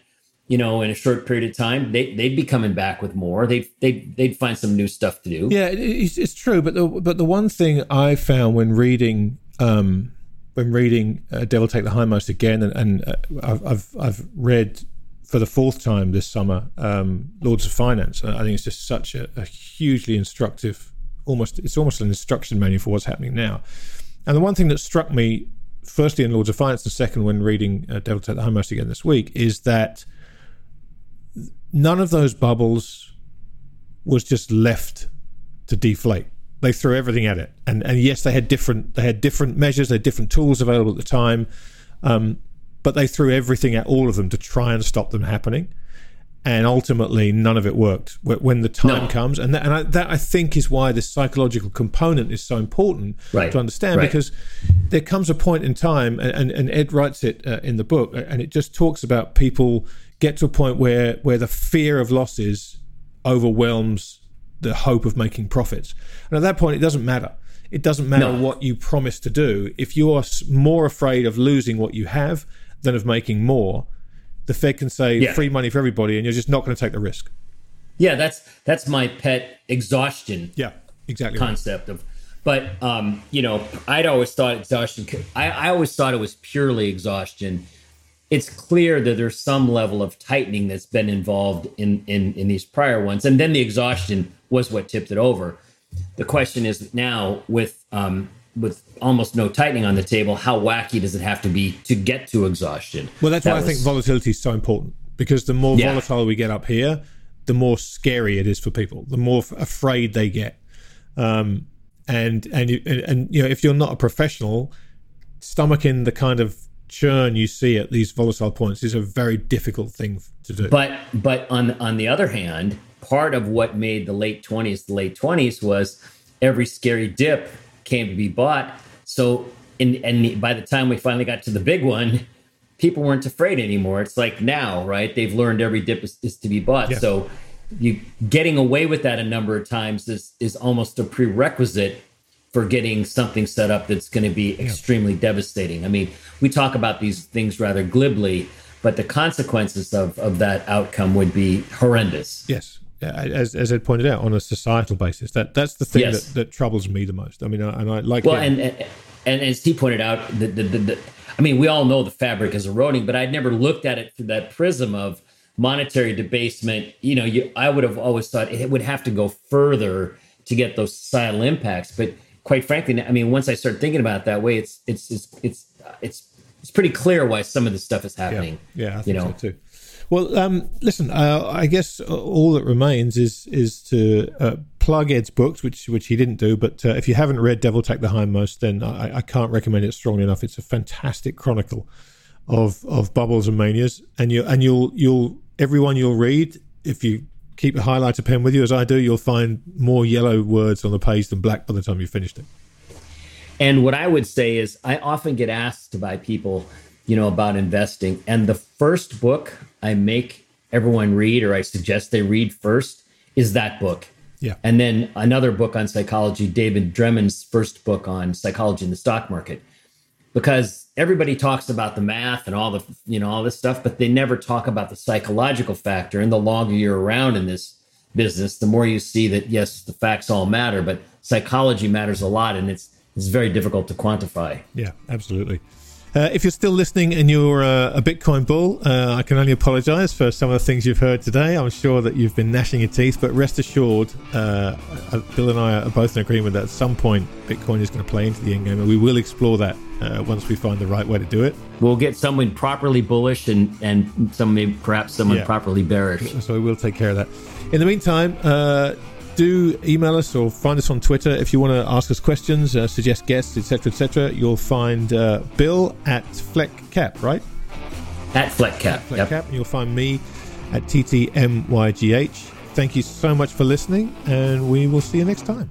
[SPEAKER 2] you know, in a short period of time, they they'd be coming back with more. They they they'd find some new stuff to do.
[SPEAKER 1] Yeah, it's, it's true. But the but the one thing I found when reading. Um, when reading uh, "Devil Take the Hindmost" again, and, and uh, I've, I've I've read for the fourth time this summer, um, Lords of Finance. I think it's just such a, a, hugely instructive, almost it's almost an instruction manual for what's happening now. And the one thing that struck me, firstly in Lords of Finance, and second when reading uh, Devil Take the Hindmost again this week, is that none of those bubbles was just left to deflate. They threw everything at it, and and yes, they had different they had different measures, they had different tools available at the time. Um, but they threw everything at all of them to try and stop them happening. And ultimately, none of it worked when the time no. comes. And, that, and I, that, I think, is why this psychological component is so important right. to understand right. because there comes a point in time, and, and Ed writes it uh, in the book, and it just talks about people get to a point where, where the fear of losses overwhelms the hope of making profits. And at that point, it doesn't matter. It doesn't matter no. what you promise to do. If you are more afraid of losing what you have than of making more, the Fed can say yeah. free money for everybody, and you're just not going to take the risk.
[SPEAKER 2] Yeah, that's that's my pet exhaustion.
[SPEAKER 1] Yeah. exactly right.
[SPEAKER 2] concept of. But um, you know, I'd always thought exhaustion. I, I always thought it was purely exhaustion. It's clear that there's some level of tightening that's been involved in in in these prior ones, and then the exhaustion was what tipped it over. The question is now with um, with almost no tightening on the table, how wacky does it have to be to get to exhaustion?
[SPEAKER 1] Well, that's
[SPEAKER 2] That
[SPEAKER 1] why I think volatility is so important because the more
[SPEAKER 2] Yeah.
[SPEAKER 1] volatile we get up here, the more scary it is for people, the more f- afraid they get. Um, and and and, and you know, if you're not a professional, stomaching the kind of churn you see at these volatile points is a very difficult thing to do.
[SPEAKER 2] But but on on the other hand, part of what made the late twenties the late twenties was every scary dip came to be bought. So in and by the time we finally got to the big one, people weren't afraid anymore. It's like now, right? They've learned every dip is, is to be bought.
[SPEAKER 1] Yeah.
[SPEAKER 2] So you getting away with that a number of times is is almost a prerequisite for getting something set up that's going to be extremely devastating. I mean, we talk about these things rather glibly, but the consequences of, of that outcome would be horrendous.
[SPEAKER 1] yes, yeah, Uh, as as Ed pointed out, on a societal basis, that that's the thing
[SPEAKER 2] Yes.
[SPEAKER 1] that, that troubles me the most. I mean, I, and I like
[SPEAKER 2] Well, and, and and as he pointed out, the, the, the, the I mean, we all know the fabric is eroding, but I'd never looked at it through that prism of monetary debasement. You know, you I would have always thought it would have to go further to get those societal impacts. But quite frankly, I mean, once I start thinking about it that way, it's it's it's it's it's, it's pretty clear why some of this stuff is happening.
[SPEAKER 1] Yeah, I
[SPEAKER 2] you know.
[SPEAKER 1] so too. Well, um, listen, uh, I guess all that remains is is to uh, plug Ed's books, which which he didn't do. But uh, if you haven't read Devil Take the Hindmost, then I, I can't recommend it strongly enough. It's a fantastic chronicle of of bubbles and manias, and you and you'll you'll everyone you'll read if you keep a highlighter pen with you, as I do, you'll find more yellow words on the page than black by the time you've finished it.
[SPEAKER 2] And what I would say is, I often get asked by people, you know, about investing. And the first book I make everyone read, or I suggest they read first, is that book.
[SPEAKER 1] Yeah.
[SPEAKER 2] And then another book on psychology, David Dreman's first book on psychology in the stock market. Because everybody talks about the math and all the, you know, all this stuff, but they never talk about the psychological factor. And the longer you're around in this business, the more you see that yes, the facts all matter, but psychology matters a lot, and it's it's very difficult to quantify.
[SPEAKER 1] Yeah, absolutely. Uh, if you're still listening and you're uh, a Bitcoin bull, uh, I can only apologize for some of the things you've heard today. I'm sure that you've been gnashing your teeth, but rest assured, uh, uh, Bill and I are both in agreement that at some point Bitcoin is going to play into the end game, and we will explore that uh, once we find the right way to do it.
[SPEAKER 2] We'll get someone properly bullish and and some maybe perhaps someone
[SPEAKER 1] Yeah.
[SPEAKER 2] properly bearish.
[SPEAKER 1] So we will take care of that. In the meantime, uh, do email us or find us on Twitter if you want to ask us questions, uh, suggest guests, etc., etc. You'll find uh, Bill at FleckCap, right?
[SPEAKER 2] At Fleck FleckCap.
[SPEAKER 1] Fleck
[SPEAKER 2] Yep.
[SPEAKER 1] Cap, and you'll find me at TTMYGH. Thank you so much for listening, and we will see you next time.